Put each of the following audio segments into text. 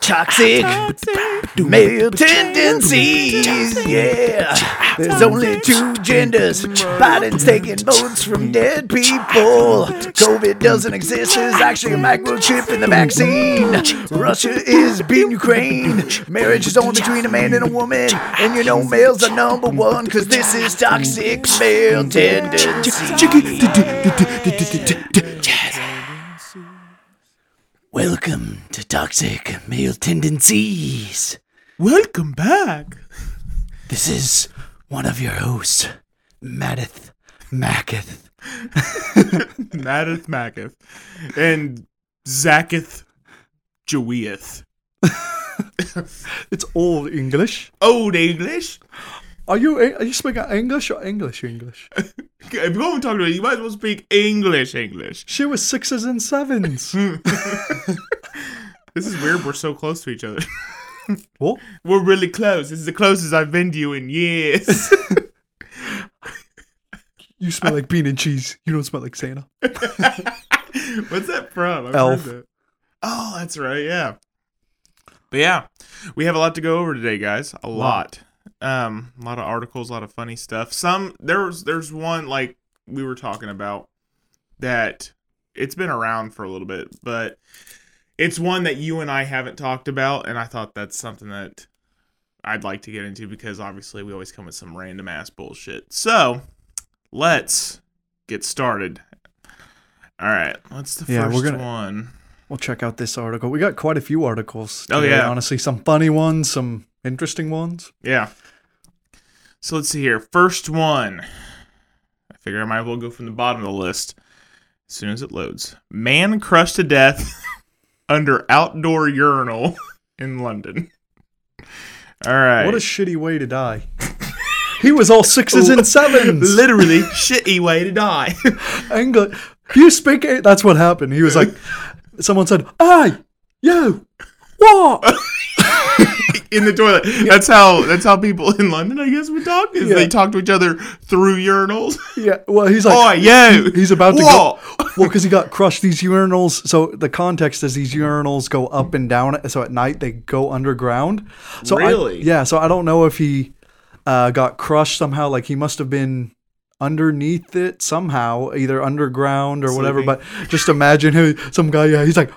Toxic male tendencies. Yeah. There's only two genders. Biden's taking votes from dead people. COVID doesn't exist. There's actually a microchip in the vaccine. Russia is beating Ukraine. Marriage is only between a man and a woman. And you know males are number one because this is toxic male tendencies. Welcome to Toxic Male Tendencies. Welcome back. This is one of your hosts, Madith Macketh. Madith Macketh and Zaketh Jaweeth. It's all English. Old English. Are you are you speaking English or English English? If you're going to talk to me, you might as well speak English English. She was sixes and sevens. This is weird. We're so close to each other. what? We're really close. This is the closest I've been to you in years. You smell like bean and cheese. You don't smell like Santa. What's that from? I've Elf. that. Oh, that's right. Yeah. But yeah, we have a lot to go over today, guys. A lot. Um, a lot of articles, a lot of funny stuff. Some there's there's one like we were talking about that it's been around for a little bit, but it's one that you and I haven't talked about, and I thought that's something that I'd like to get into because obviously we always come with some random ass bullshit. So let's get started. All right, what's the Yeah, 1st we're gonna- one? We'll check out this article. We got quite a few articles. Oh, today, yeah. honestly, some funny ones, some interesting ones. Yeah. So let's see here. First one. I figure I might as well go from the bottom of the list as soon as it loads. Man crushed to death under outdoor urinal in London. All right. What a shitty way to die. he was all sixes and sevens. literally shitty way to die. English. You speak it. That's what happened. He was like, someone said, "Hey, you, what?" In the toilet. That's how that's how people in London, I guess, would talk. Is Yeah. they talk to each other through urinals. Yeah. Well, he's like, Oh, yo. he's about to Whoa. go. Well, because he got crushed. These urinals. So the context is these urinals go up and down. So at night they go underground. So I- Really? yeah. So I don't know if he uh, got crushed somehow. Like he must have been underneath it somehow, either underground or whatever. But just imagine him, some guy. Yeah, he's like,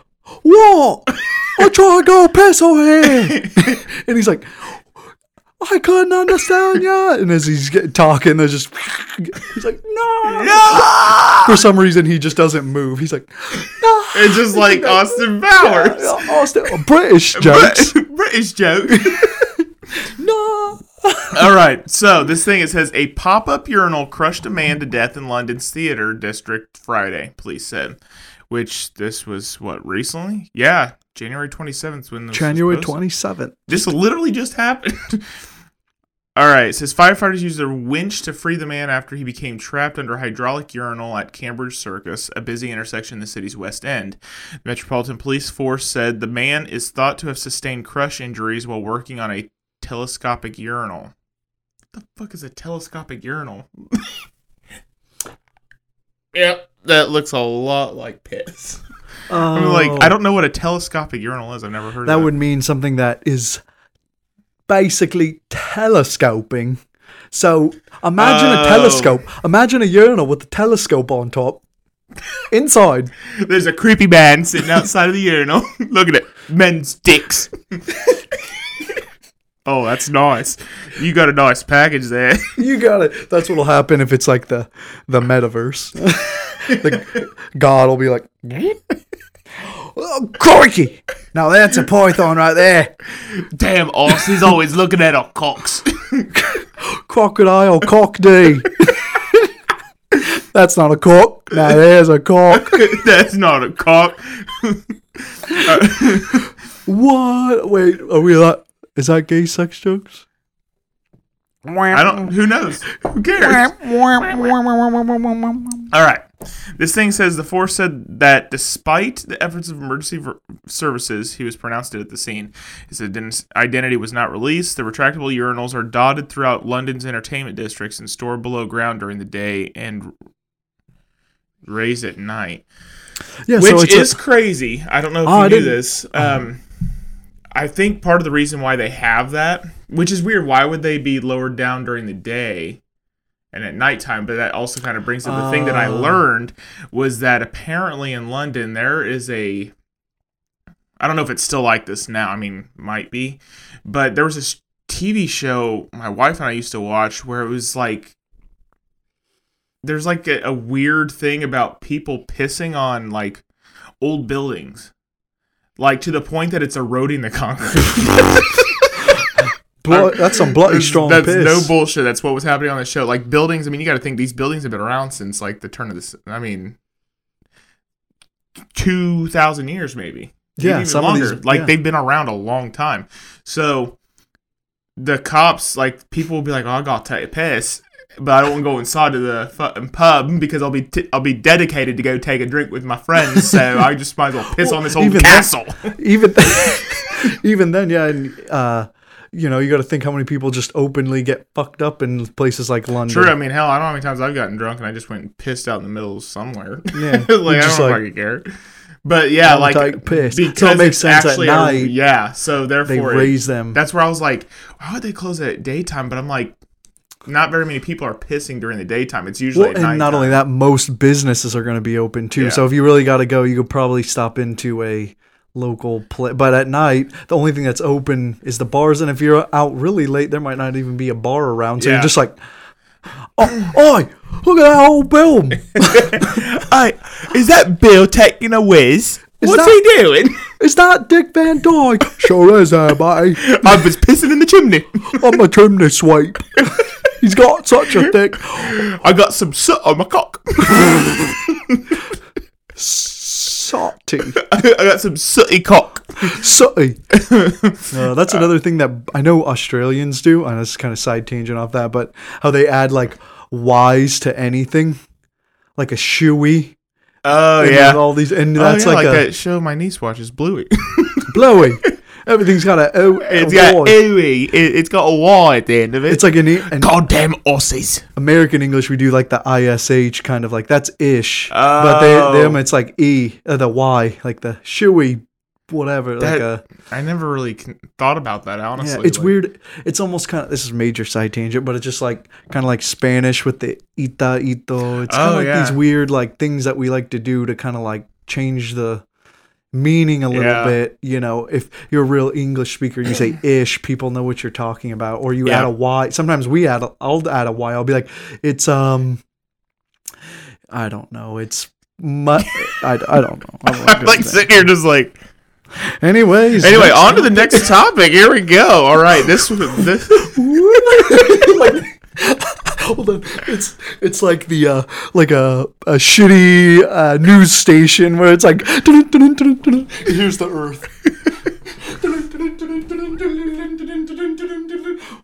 what? I try to go piss over here, and he's like. I couldn't understand ya. And as he's get, talking, there's just he's like, no. For some reason, he just doesn't move. He's like, no. It's just like Austin Powers. Austin, oh, British jokes. British joke. no. All right. So this thing it says a pop-up urinal crushed a man to death in London's theater district Friday. Police said, which this was what recently? Yeah, January twenty seventh when this January posted. twenty seventh. This literally just happened. All right. It says firefighters used a winch to free the man after he became trapped under a hydraulic urinal at Cambridge Circus, a busy intersection in the city's west end. The Metropolitan Police Force said the man is thought to have sustained crush injuries while working on a telescopic urinal. What the fuck is a telescopic urinal? yep, that looks a lot like piss. I'm like, I don't know what a telescopic urinal is. I've never heard Oh. That of would mean something that is basically telescoping. So imagine Oh. a telescope. Imagine a urinal with a telescope on top. Inside. There's a creepy man sitting outside of the urinal. Look at it. Men's dicks. oh, that's nice. You got a nice package there. You got it. That's what'll happen if it's like the the metaverse. The God will be like, oh, crikey! Now that's a python right there. Damn, Aussie's always looking at our cocks. Crocodile cockney. that's not a cock. Now there's a cock. that's not a cock. What? Wait, are we like? Is that gay sex jokes? I don't. Who knows? Who cares? All right. This thing says the force said that despite the efforts of emergency services, he was pronounced dead at the scene. His identity was not released. The retractable urinals are dotted throughout London's entertainment districts and stored below ground during the day and raised at night. Yeah, Which so is a, crazy. I don't know if Oh, you knew this. Um, I think part of the reason why they have that, which is weird, why would they be lowered down during the day and at nighttime? But that also kind of brings up the thing that I Oh. learned was that apparently in London there is a I don't know if it's still like this now. I mean, might be. But there was this TV show my wife and I used to watch where it was like there's like a, a weird thing about people pissing on like old buildings. Like to the point that it's eroding the concrete. Blo- that's some bloody strong That's piss. no bullshit. That's what was happening on the show. Like buildings. I mean, you got to think these buildings have been around since like the turn of this. I mean, two thousand years maybe. Yeah, even some of longer. these- like yeah. they've been around a long time. So the cops, like people will be like, "Oh, I got to take a piss." But I don't want to go inside of the fucking pub because I'll be t- I'll be dedicated to go take a drink with my friends. So I just might as well piss Well, on this whole castle. even even then, yeah, and uh, you know, you got to think how many people just openly get fucked up in places like London. True. I mean, hell, I don't know how many times I've gotten drunk and I just went and pissed out in the middle of somewhere. Yeah, like I don't like- fucking care. But yeah, like like pissed. So it makes sense at actually a- night, yeah. So they therefore, it- raise them. that's where I was like, why would they close it at daytime? But I'm like, not very many people are pissing during the daytime. It's usually Well, at and not only that, most businesses are going to be open too. Yeah. So if you really got to go, you could probably stop into a local play. But at night, the only thing that's open is the bars. And if you're out really late, there might not even be a bar around. So Yeah. you're just like, oh, oi, look at that old Bill. Hey, is that Bill taking a whiz? Is What's that- he doing? is that Dick Van Dyke? sure is there, buddy. I was pissing in the chimney. I'm a chimney sweep. He's got such a thick I got some soot on my cock. Sooty. I got some sooty cock. Sooty. Uh, that's another thing that I know Australians do, and it's kind of side tangent off that, but how they add like Y's to anything, like a shoey. Oh and yeah. all these, and Oh, that's yeah, like, like a that show my niece watches, Bluey. blowy. Everything's got a O. It's a got Y. ooey. It, it's got a Y at the end of it. It's like an, E- an goddamn Aussies. American English. We do like the ish kind of like that's ish, but they Oh. them it's like e uh, the y like the shoey, whatever. like That- a I never really thought about that. Honestly, Yeah, it's Like, weird. It's almost kind of this is major side tangent, but it's just like kind of like Spanish with the ita ito. It's kind of Oh, like yeah. these weird like things that we like to do to kind of like change the meaning a little Yeah. bit. You know, if you're a real English speaker, you say ish, people know what you're talking about, or you Yeah. add a y. Sometimes we add. A, I'll add a y. I'll be like, it's um, I don't know. It's. Mu- I, I don't know. I'm like sitting here, just like. Anyways. Anyway, on to the next topic. Here we go. All right, this this. like, hold on, it's it's like the uh, like a a shitty uh, news station where it's like here's the Earth.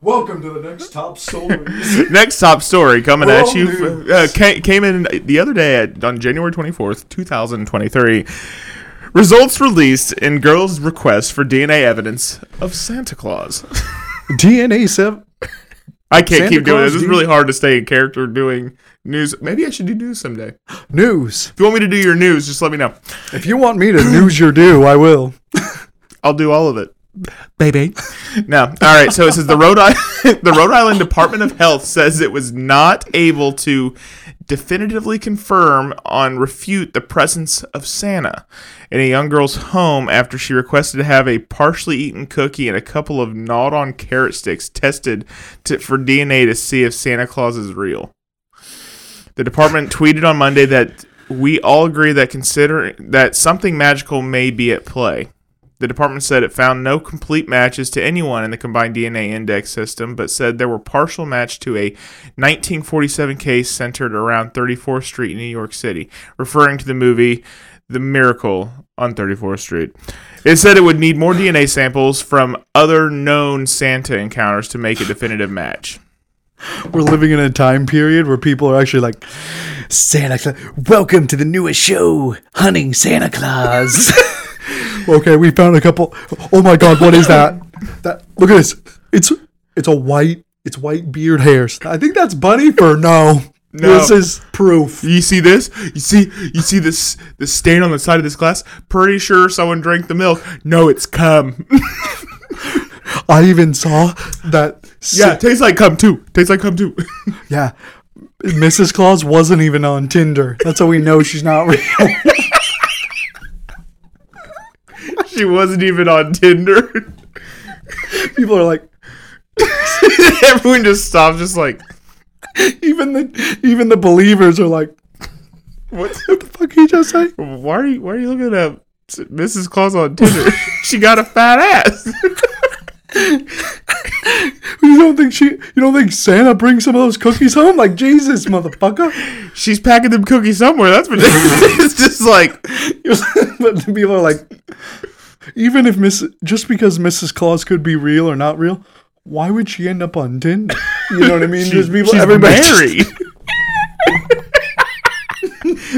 Welcome to the next top story. Next top story coming World at you news. uh, came, came in the other day at, on January 24th, 2023. Results released in girl's request for DNA evidence of Santa Claus. DNA seven. I can't Santa keep doing Claus this. It's really hard to stay in character doing news. Maybe I should do news someday. News. If you want me to do your news, just let me know. If you want me to news your do, I will. I'll do all of it. Baby. No. All right. So it says the Rhode Island, the Rhode Island Department of Health says it was not able to definitively confirm on refute the presence of Santa in a young girl's home after she requested to have a partially eaten cookie and a couple of gnawed-on carrot sticks tested to, for DNA to see if Santa Claus is real. The department tweeted on Monday that we all agree that considering that something magical may be at play. The department said it found no complete matches to anyone in the combined DNA index system, but said there were partial match to a 1947 case centered around 34th Street in New York City, referring to the movie The Miracle on 34th Street. It said it would need more DNA samples from other known Santa encounters to make a definitive match. We're living in a time period where people are actually like, Santa Claus. Welcome to the newest show, Hunting Santa Claus. okay, we found a couple. Oh my God, what is that? That look at this. It's it's a white. It's white beard hairs. I think that's bunny fur. No, No. this is proof. You see this? You see you see this the stain on the side of this glass? Pretty sure someone drank the milk. No, it's cum. I even saw that. Yeah, tastes like cum too. Tastes like cum too. yeah. Mrs. Claus wasn't even on Tinder. That's how we know she's not real. she wasn't even on Tinder. People are like, Everyone just stops, just like, even the even the believers are like, what? what the fuck you just say? Why are you? Why are you looking at Mrs. Claus on Tinder? she got a fat ass. You don't think she? You don't think Santa brings some of those cookies home? Like Jesus, motherfucker! She's packing them cookies somewhere. That's what it's just like. but people are like, even if Miss, just because Mrs. Claus could be real or not real, why would she end up on Tinder? You know what I mean? just people, She's everybody just- married.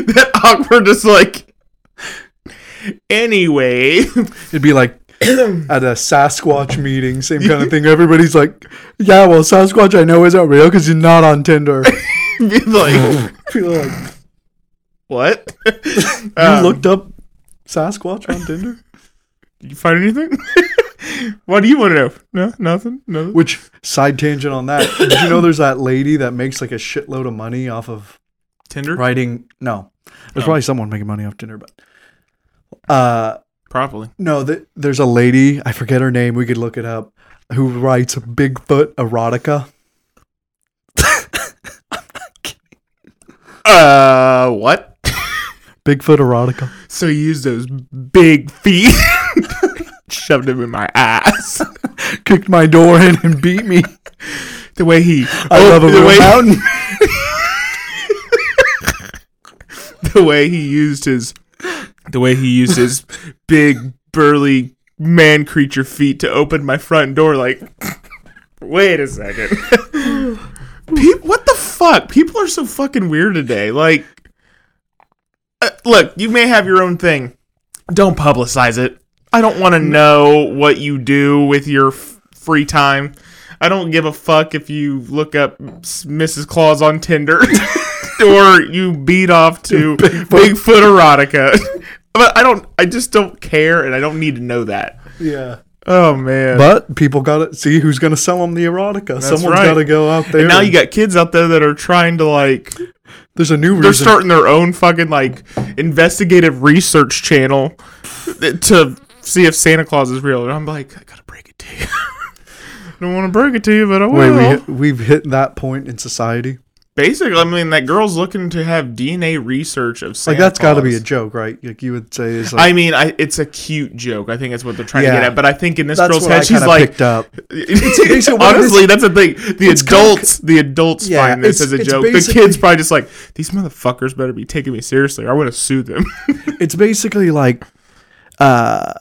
that awkward, just like. Anyway, It'd be like at a Sasquatch meeting, same kind of thing. Everybody's like, "Yeah, well, Sasquatch I know isn't real because you're not on Tinder." be like, are like, what? "You Um, looked up Sasquatch on Tinder?" Did you find anything? what do you want to know? No, nothing. Nothing. Which side tangent on that? Did you know there's that lady that makes like a shitload of money off of Tinder? writing? No, there's Oh. probably someone making money off Tinder, but uh, Probably. no, th- there's a lady I forget her name. We could look it up. Who writes Bigfoot erotica? Uh, what? Bigfoot erotica. So you use those big feet, shoved him in my ass. Kicked my door in and beat me. The way he, I oh, love a the real way, mountain. the way he used his, the way he used his big burly man creature feet to open my front door. Like, wait a second. Pe- what the fuck? People are so fucking weird today. Like, uh, look, you may have your own thing. Don't publicize it. I don't want to mm. know what you do with your f- free time. I don't give a fuck if you look up Mrs. Claus on Tinder or you beat off to Bigfoot, erotica. but I don't. I just don't care, and I don't need to know that. yeah. Oh man! But people got to see who's going to sell them the erotica. Someone's right. got to go out there. and now you got kids out there that are trying to like There's a new they're starting their own fucking like investigative research channel to see if Santa Claus is real. And I'm like, I gotta break it to you. I don't want to break it to you, but I will. Wait, we we've hit that point in society. Basically, I mean, that girl's looking to have DNA research of Santa Like that's got to be a joke, right? Like you would say is like I mean, I, it's a cute joke. I think that's what they're trying to get at. But I think in this girl's head, she's like, picked up. It's, honestly, is- that's the thing. The adults, the adults Yeah, find this as a joke. The kids probably just like these motherfuckers better be taking me seriously. Or I want to sue them. It's basically like uh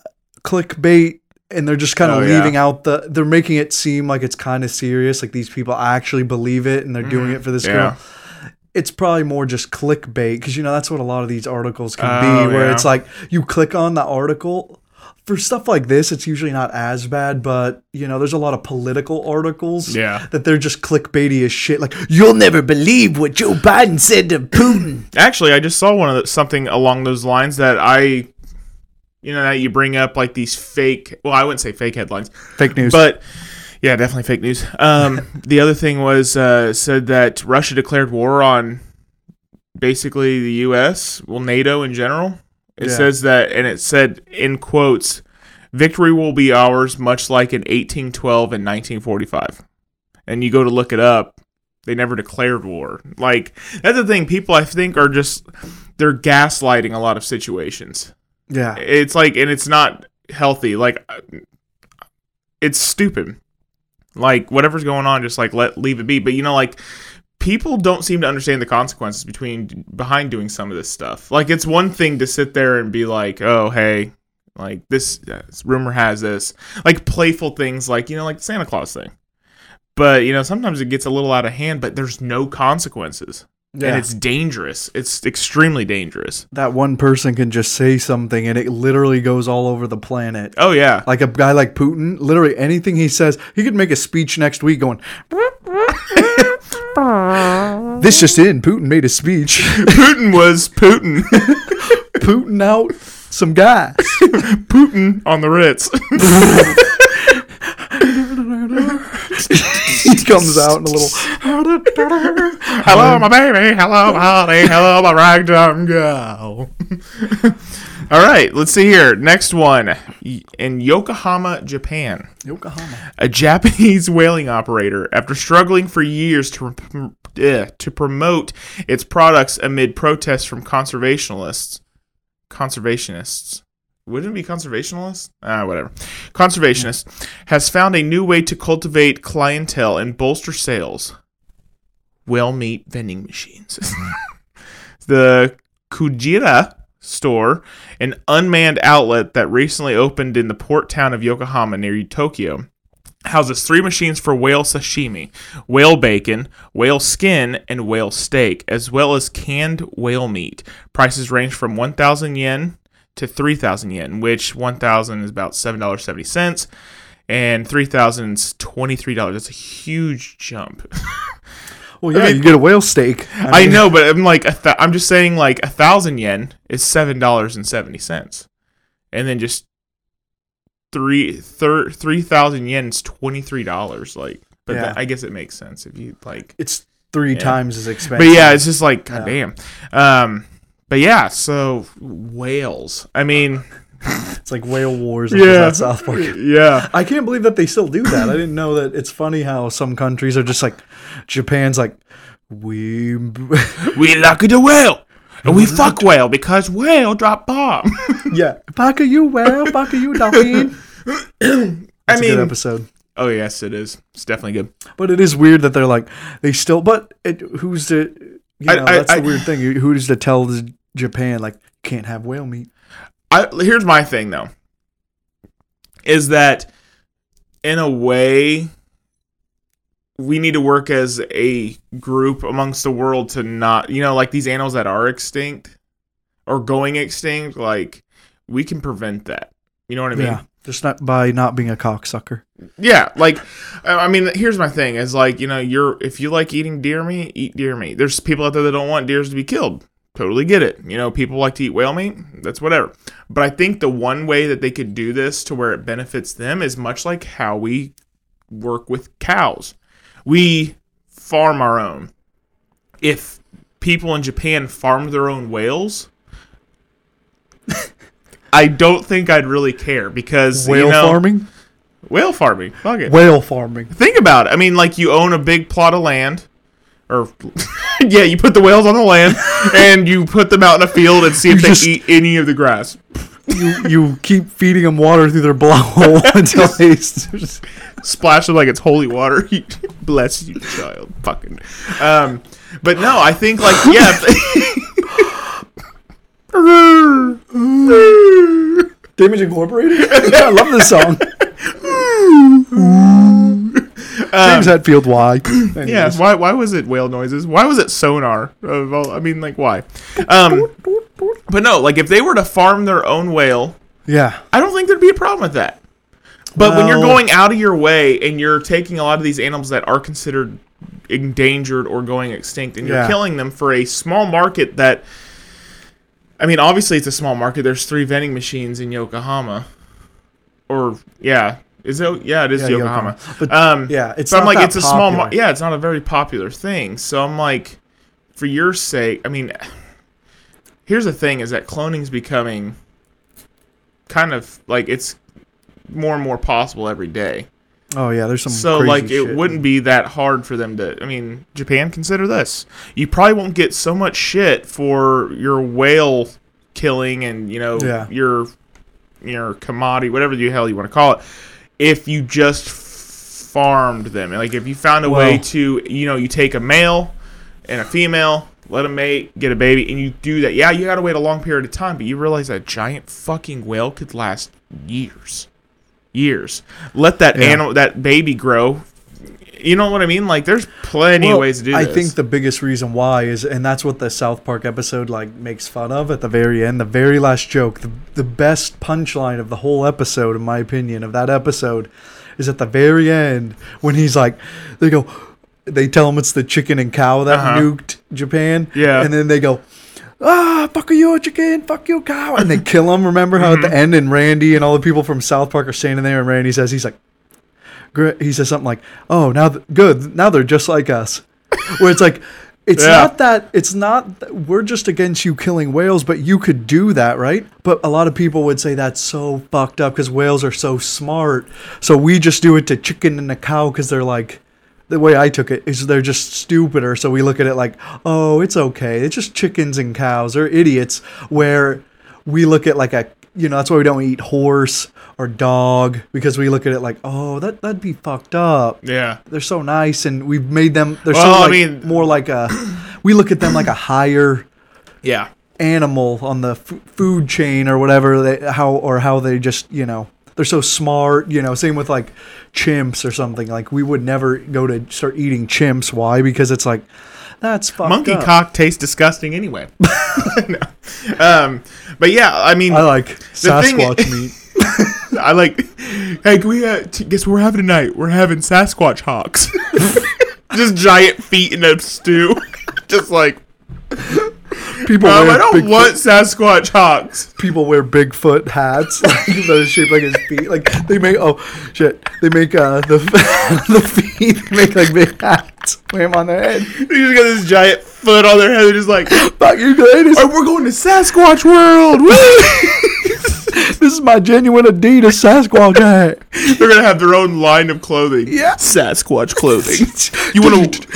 clickbait and they're just kind of Oh, yeah. leaving out the they're making it seem like it's kind of serious like these people actually believe it and they're doing it for this Mm-hmm. yeah. girl it's probably more just clickbait because you know that's what a lot of these articles can Oh, be where yeah. it's like you click on the article for stuff like this it's usually not as bad but you know there's a lot of political articles Yeah. that they're just clickbaity as shit like You'll never believe what Joe Biden said to Putin. Actually, I just saw one of the, something along those lines that I, you know, that you bring up like these fake. Well, I wouldn't say fake headlines, fake news but yeah, definitely fake news. Um, the other thing was uh, said that Russia declared war on basically the U.S. Well, NATO in general. It Yeah. says that, and it said in quotes, "Victory will be ours, much like in 1812 and 1945." And you go to look it up, they never declared war. Like that's the thing. People, I think, are just they're gaslighting a lot of situations. Yeah It's like, and it's not healthy. Like, it's stupid. Like whatever's going on, just like let leave it be. But you know, like people don't seem to understand the consequences between behind doing some of this stuff. Like it's one thing to sit there and be like, oh hey, like this, this rumor has this, like playful things, like you know, like Santa Claus thing. But you know, sometimes it gets a little out of hand. But there's no consequences, yeah and it's dangerous. It's extremely dangerous. that one person can just say something and it literally goes all over the planet. Oh yeah, Like a guy like Putin, literally anything he says, he could make a speech next week going, This just in, Putin made a speech. Putin was Putin. Putin out some gas. Putin on the Ritz. Comes out in a little. Hello, my baby. Hello, my honey. Hello, my ragtime gal. All right, let's see here. Next one. In Yokohama, Japan, Yokohama. a Japanese whaling operator, after struggling for years to, eh, to promote its products amid protests from conservationists, conservationists, wouldn't it be conservationist? Ah, whatever. Conservationists has found a new way to cultivate clientele and bolster sales. Whale meat vending machines. the Kujira store, an unmanned outlet that recently opened in the port town of Yokohama near Tokyo, houses three machines for whale sashimi, whale bacon, whale skin, and whale steak, as well as canned whale meat. Prices range from 1,000 yen to 3,000 yen, which 1,000 is about $7.70 and 3,000 is $23. That's a huge jump. Well, yeah, mean- you get a whale steak. I mean, know, but I'm like, a th- I'm just saying, like a thousand yen is seven dollars and seventy cents, and then just three thir- three thousand yen is twenty three dollars. Like, but Yeah. that, I guess it makes sense if you like. It's three Yeah. times as expensive. But yeah, it's just like, god damn. Um, but yeah, so whales. I mean, it's like whale wars. Yeah, South Park. yeah. I can't believe that they still do that. I didn't know that. It's funny how some countries are just like, Japan's like, we. We lucky the whale. And we fuck whale because whale drop bomb. yeah, back of you whale, back of you dolphin. I It's a good mean, episode. oh yes, it is. It's definitely good. But it is weird that they're like they still. But it, who's to? You I- know, I- that's I- the weird thing. Who's to tell the Japan like can't have whale meat? I here's my thing though. Is that in a way we need to work as a group amongst the world to not you know like these animals that are extinct or going extinct like we can prevent that you know what i mean yeah, just not by not being a cocksucker. Yeah, like I mean, here's my thing: is like you know, you're if you like eating deer meat, eat deer meat. There's people out there that don't want deers to be killed. Totally get it. You know, people like to eat whale meat. That's whatever. But I think the one way that they could do this to where it benefits them is much like how we work with cows. We farm our own. If people in Japan farmed their own whales. I don't think I'd really care because Whale you know, farming, Whale farming. Fuck it. whale farming. Think about it. I mean, like you own a big plot of land, or yeah, you put the whales on the land and you put them out in a field and see if they just- eat any of the grass. you you keep feeding them water through their blowhole until they. s- Splash it like it's holy water. Bless you, child. Fucking. Um, but no, I think like yeah. Damage Incorporated. Yeah, I love this song. James Hetfield, why? Yeah, why why was it whale noises? Why was it sonar? All, I mean, like why? Um, but no, like if they were to farm their own whale, yeah. I don't think there'd be a problem with that. But when you're going out of your way and you're taking a lot of these animals that are considered endangered or going extinct and you're Yeah. killing them for a small market that I mean, obviously it's a small market. There's three vending machines in Yokohama. Or yeah, is it yeah, it is Yeah, Yokohama. Yokohama. But, um yeah, it's so I'm like it's a small mar- yeah, it's not a very popular thing. So I'm like for your sake, I mean here's the thing is that cloning's becoming kind of like it's more and more possible every day. Oh yeah, there's some. So like it shit. wouldn't be that hard for them to I mean, Japan consider this. You probably won't get so much shit for your whale killing and, you know, Yeah. your your commodity, whatever the hell you want to call it, if you just farmed them. Like if you found a way to, you know, you take a male and a female, let them mate, get a baby, and you do that. Yeah, you got to wait a long period of time, but you realize that giant fucking whale could last years, years. Let that Yeah. animal, that baby grow. You know what I mean? Like, there's plenty Well, of ways to do this. I this. think the biggest reason why is, and that's what the South Park episode like makes fun of at the very end, the very last joke, the the best punchline of the whole episode, in my opinion, of that episode, is at the very end when he's like, they go, they tell him it's the chicken and cow that Uh-huh. nuked Japan, Yeah. and then they go. Ah, fuck you, chicken, fuck you, cow, and they kill him. Remember how at Mm-hmm. the end, and Randy and all the people from South Park are standing there, and Randy says, he's like, he says something like, "Oh, now th- good, now they're just like us," where it's like. It's Yeah. not that it's not that we're just against you killing whales, but you could do that, right? But a lot of people would say that's so fucked up because whales are so smart. So we just do it to chicken and a cow because they're like, the way I took it is they're just stupider. So we look at it like, oh, it's okay. It's just chickens and cows. They're idiots. Where we look at like a, you know, that's why we don't eat horse or dog because we look at it like, oh, that that'd be fucked up. Yeah. They're so nice, and we've made them. They're Well, so I like, mean- more like a. We look at them like a higher Yeah. animal on the f- food chain or whatever they how or how they just you know they're so smart you know same with like chimps or something like we would never go to start eating chimps why because it's like that's fucked Monkey up. cock tastes disgusting anyway. No. Um, but yeah, I mean, I like The thing- Sasquatch meat. I like. Hey, can we uh, t- guess what we're having tonight? We're having Sasquatch hawks. Just giant feet in a stew. Just like People um, I don't Bigfoot, want Sasquatch hawks. people wear Bigfoot hats like, that are shaped like his feet. Like they make oh shit they make uh the the feet they make like big hats. Them on their head. They just got this giant foot on their head. They're just like, Fuck you. "Oh, we're going to Sasquatch World. This is my genuine Adidas Sasquatch hat. They're gonna have their own line of clothing. Yeah. Sasquatch clothing. You want to?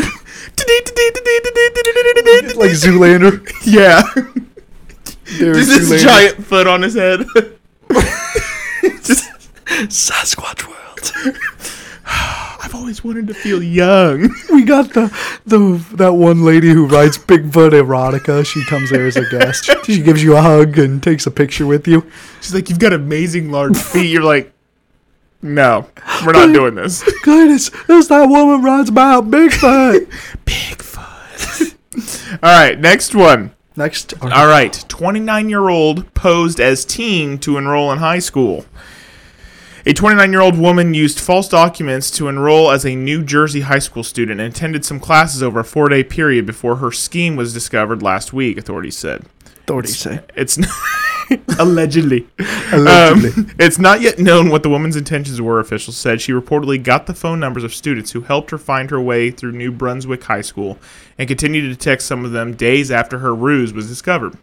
like Zoolander. yeah. Derek Just this Zoolander. giant foot on his head. Just, Sasquatch world. I've always wanted to feel young. We got the the that one lady who writes Bigfoot erotica. She comes there as a guest. She gives you a hug and takes a picture with you. She's like, "You've got amazing large feet." You're like, "No, we're not doing this." Goodness, this that woman writes about Bigfoot. Bigfoot. All right, next one. Next, All right, 29 year old posed as teen to enroll in high school. A 29 year old woman used false documents to enroll as a New Jersey high school student and attended some classes over a four day period before her scheme was discovered last week, authorities said. authorities say It's allegedly. allegedly. Um, it's not yet known what the woman's intentions were, officials said. She reportedly got the phone numbers of students who helped her find her way through New Brunswick High School and continued to text some of them days after her ruse was discovered.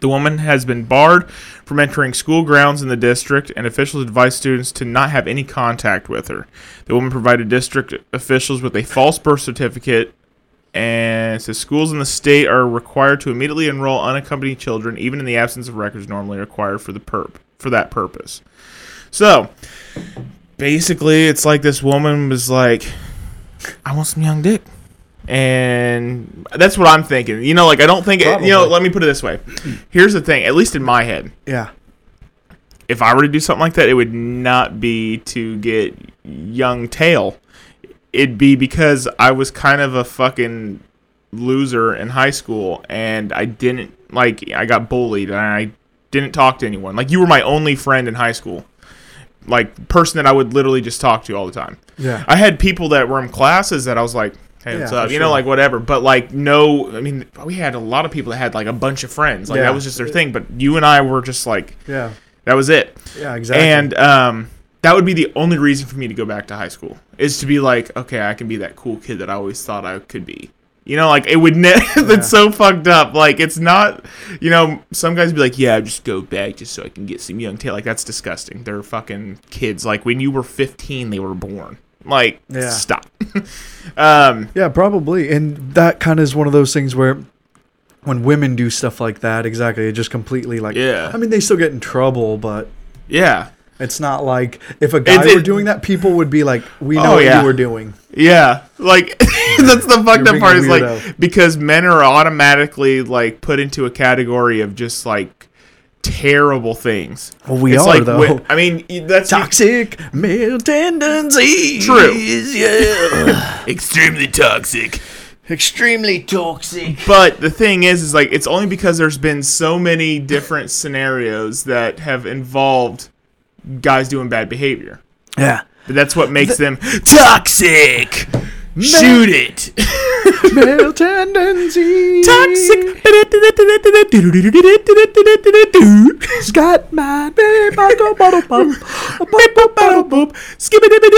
The woman has been barred from entering school grounds in the district, and officials advised students to not have any contact with her. The woman provided district officials with a false birth certificate and says schools in the state are required to immediately enroll unaccompanied children, even in the absence of records normally required for the perp for that purpose. So basically, it's like this woman was like, "I want some young dick," and that's what I'm thinking. You know, like I don't think it, you know. Let me put it this way. Here's the thing. At least in my head, yeah. if I were to do something like that, it would not be to get young tail. It'd be because I was kind of a fucking loser in high school and I didn't like I got bullied and I didn't talk to anyone. Like you were my only friend in high school. Like person that I would literally just talk to all the time. Yeah. I had people that were in classes that I was like, "Hey, Yeah, up?" for You know, like whatever. But like, no, I mean, we had a lot of people that had like a bunch of friends. Like Yeah. that was just their thing. But you and I were just like, Yeah. that was it. Yeah. Exactly. And um, that would be the only reason for me to go back to high school is to be like, okay, I can be that cool kid that I always thought I could be. You know, like it would. Ne- it's so fucked up. Like it's not. You know, some guys be like, yeah, just go back just so I can get some young tail. Like that's disgusting. They're fucking kids. Like when you were 15, they were born. Like Yeah. stop. um, Yeah, probably. And that kind of is one of those things where when women do stuff like that, exactly, it just completely like. Yeah. I mean, they still get in trouble, but yeah, it's not like if a guy It's- were doing that, people would be like, "We know Oh, what yeah. you were doing." Yeah, like that's the fucked up part is like because men are automatically like put into a category of just like terrible things. Well, we It's are like, though. I mean, that's Toxic male tendencies. True. Yeah. extremely toxic. Extremely toxic. But the thing is, is like it's only because there's been so many different scenarios that have involved guys doing bad behavior. Yeah. But that's what makes them toxic. Shoot it. Male tendencies. Toxic. Scott, my baby, bottle, bottle, bottle pop. boop, skibidi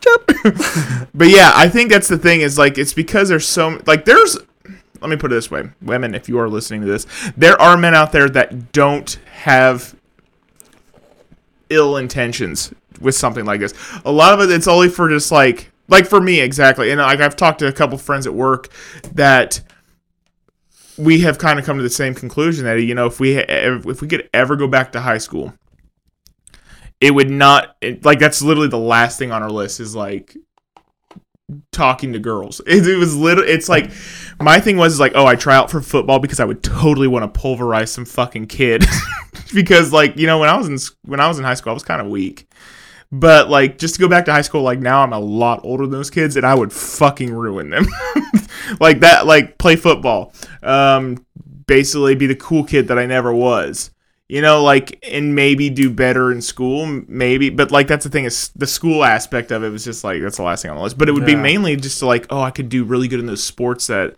jump. But yeah, I think that's the thing is like it's because there's so like there's let me put it this way, women, if you are listening to this, there are men out there that don't have ill intentions with something like this. A lot of it, it's only for just like like for me exactly, and like I've talked to a couple friends at work that we have kind of come to the same conclusion that you know if we if we could ever go back to high school, it would not it, like that's literally the last thing on our list is like talking to girls. It, it was little it's like my thing was like oh I try out for football because I would totally want to pulverize some fucking kid because like you know when I was in when I was in high school I was kind of weak. But like just to go back to high school, like now I'm a lot older than those kids, and I would fucking ruin them. like that, like play football, um, basically be the cool kid that I never was. You know, like and maybe do better in school, maybe. But like that's the thing is the school aspect of it was just like that's the last thing on the list. But it would be mainly just to like, oh, I could do really good in those sports that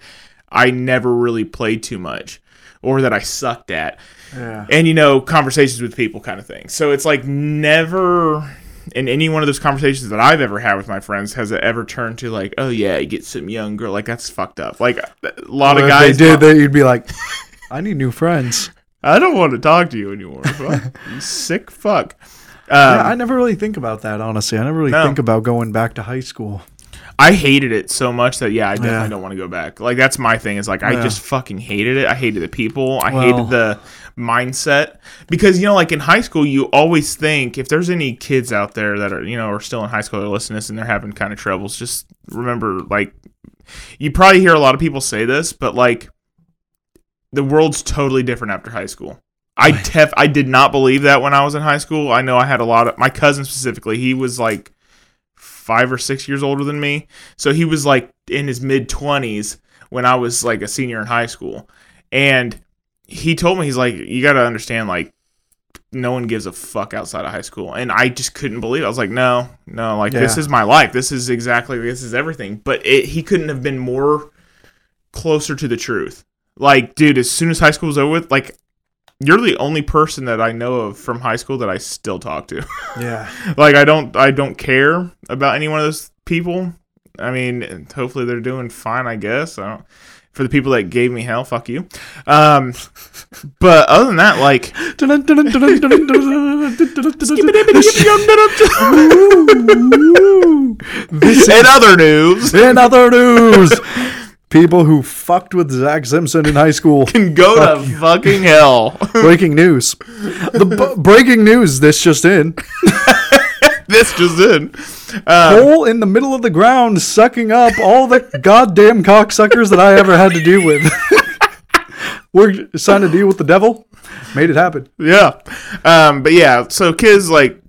I never really played too much, or that I sucked at Yeah. and you know conversations with people kind of thing so it's like never in any one of those conversations that i've ever had with my friends has it ever turned to like oh yeah you get some young girl like that's fucked up like a lot of Or if guys they did that, you'd be like, I need new friends. i don't want to talk to you anymore you sick fuck um, yeah, I never really think about that, honestly. I never really No. think about going back to high school. I hated it so much that yeah, I definitely Yeah. don't want to go back. Like that's my thing. Is like I Yeah. just fucking hated it. I hated the people. I Well- hated the mindset because you know, like in high school, you always think if there's any kids out there that are you know are still in high school are listening to this and they're having kind of troubles, just remember like you probably hear a lot of people say this, but like the world's totally different after high school. I tef- I did not believe that when I was in high school. I know I had a lot of my cousin specifically. He was like five or six years older than me, so he was like in his mid twenties when I was like a senior in high school, and he told me he's like, you got to understand like no one gives a fuck outside of high school, and I just couldn't believe. It. I was like, no, no, like this is my life. This is exactly this is everything. But it, he couldn't have been more closer to the truth. Like, dude, as soon as high school was over with, like. You're the only person that I know of from high school that I still talk to. Yeah. like I don't I don't care about any one of those people. I mean, hopefully they're doing fine. I guess. I don't, for the people that gave me hell, fuck you. Um, but other than that, like, this in other news, in other news, people who fucked with Zach Simpson in high school. can go to fucking hell. Breaking news. The b- breaking news. This just in. this just in. Uh, Hole in the middle of the ground, sucking up all the goddamn cocksuckers that I ever had to deal with. We're signed a deal with the devil. Made it happen. yeah. Um, but yeah, so kids like.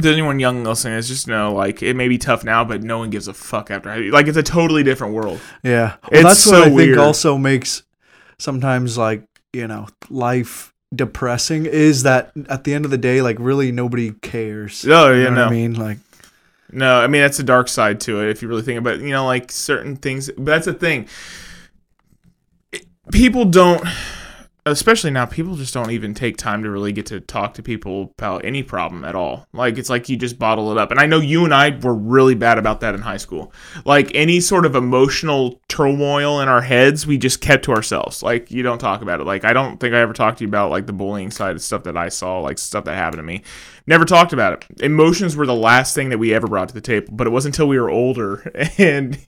To anyone young listening, is just know like it may be tough now, but no one gives a fuck after like it's a totally different world. Yeah. Well, It's that's so what I think also makes sometimes like, you know, life depressing is that at the end of the day, like really nobody cares. Oh, You know no. what I mean? Like No, I mean that's a dark side to it if you really think about it. You know, like certain things. But that's the thing. It- People don't, especially now. People just don't even take time to really get to talk to people about any problem at all. Like it's like you just bottle it up. And I know you and I were really bad about that in high school. Like any sort of emotional turmoil in our heads, we just kept to ourselves. Like you don't talk about it. Like I don't think I ever talked to you about like the bullying side of stuff that I saw, like stuff that happened to me. Never talked about it. Emotions were the last thing that we ever brought to the table, but it wasn't until we were older and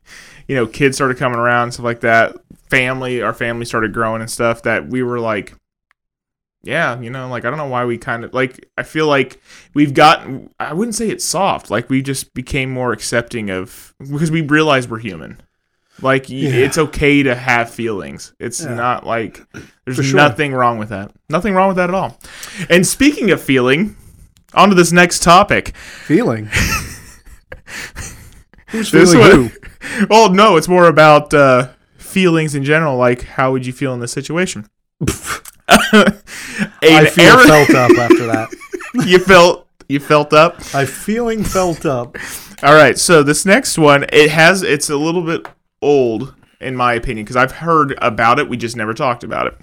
you know, kids started coming around stuff like that. Family, our family started growing and stuff that we were like yeah, you know, like I don't know why we kind of like I feel like we've gotten I wouldn't say it's soft, like we just became more accepting of because we realize we're human. Like Yeah. it's okay to have feelings. It's Yeah. not like there's sure. nothing wrong with that. Nothing wrong with that at all. And speaking of feeling, on to this next topic. feeling. Who's This feeling one- who? Well, no, it's more about uh, feelings in general. Like, how would you feel in this situation? I feel Aaron- felt up after that. you felt you felt up. I feeling felt up. All right, so this next one, it has it's a little bit old in my opinion because I've heard about it, we just never talked about it.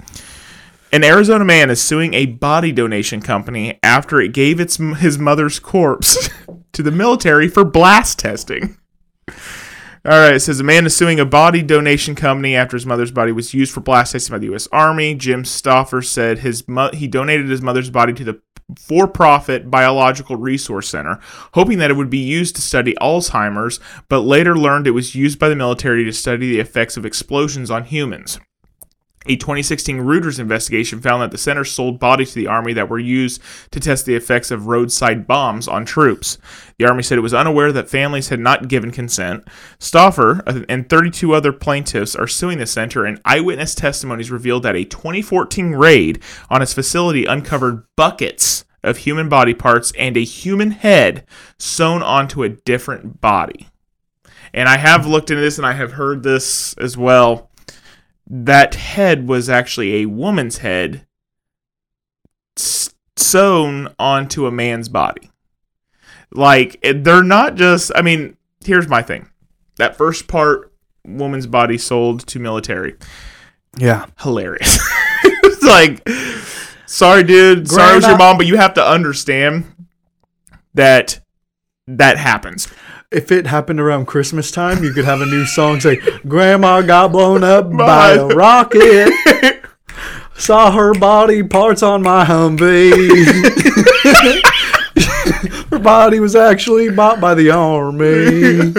An Arizona man is suing a body donation company after it gave its his mother's corpse to the military for blast testing. All right, it says a man is suing a body donation company after his mother's body was used for blast testing by the U.S. Army. Jim Stauffer said his mo- he donated his mother's body to the for-profit biological resource center, hoping that it would be used to study Alzheimer's, but later learned it was used by the military to study the effects of explosions on humans. A 2016 Reuters investigation found that the center sold bodies to the Army that were used to test the effects of roadside bombs on troops. The Army said it was unaware that families had not given consent. Stauffer and 32 other plaintiffs are suing the center, and eyewitness testimonies revealed that a 2014 raid on its facility uncovered buckets of human body parts and a human head sewn onto a different body. And I have looked into this and I have heard this as well that head was actually a woman's head sewn onto a man's body. Like they're not just. I mean, here's my thing. That first part, woman's body sold to military, Yeah. hilarious. it's like, sorry, dude. Sorry, it was your mom, but you have to understand that that happens. If it happened around Christmas time, you could have a new song say, Grandma got blown up by a rocket. Saw her body parts on my Humvee. her body was actually bought by the army.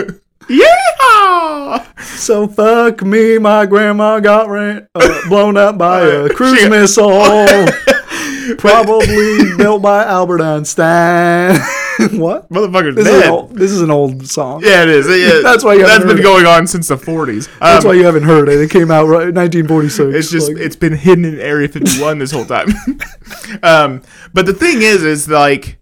Yeah. So fuck me, my grandma got ran, uh, blown up by a cruise missile. Probably built by Albert Einstein. what? Motherfucker's This is, dead. an old, this is an old song. Yeah, it is. Yeah, That's why you that's been going on since the 40s. That's Um, why you haven't heard it. It came out right 1946. It's just Like, it's been hidden in Area 51 this whole time. um, but the thing is, is like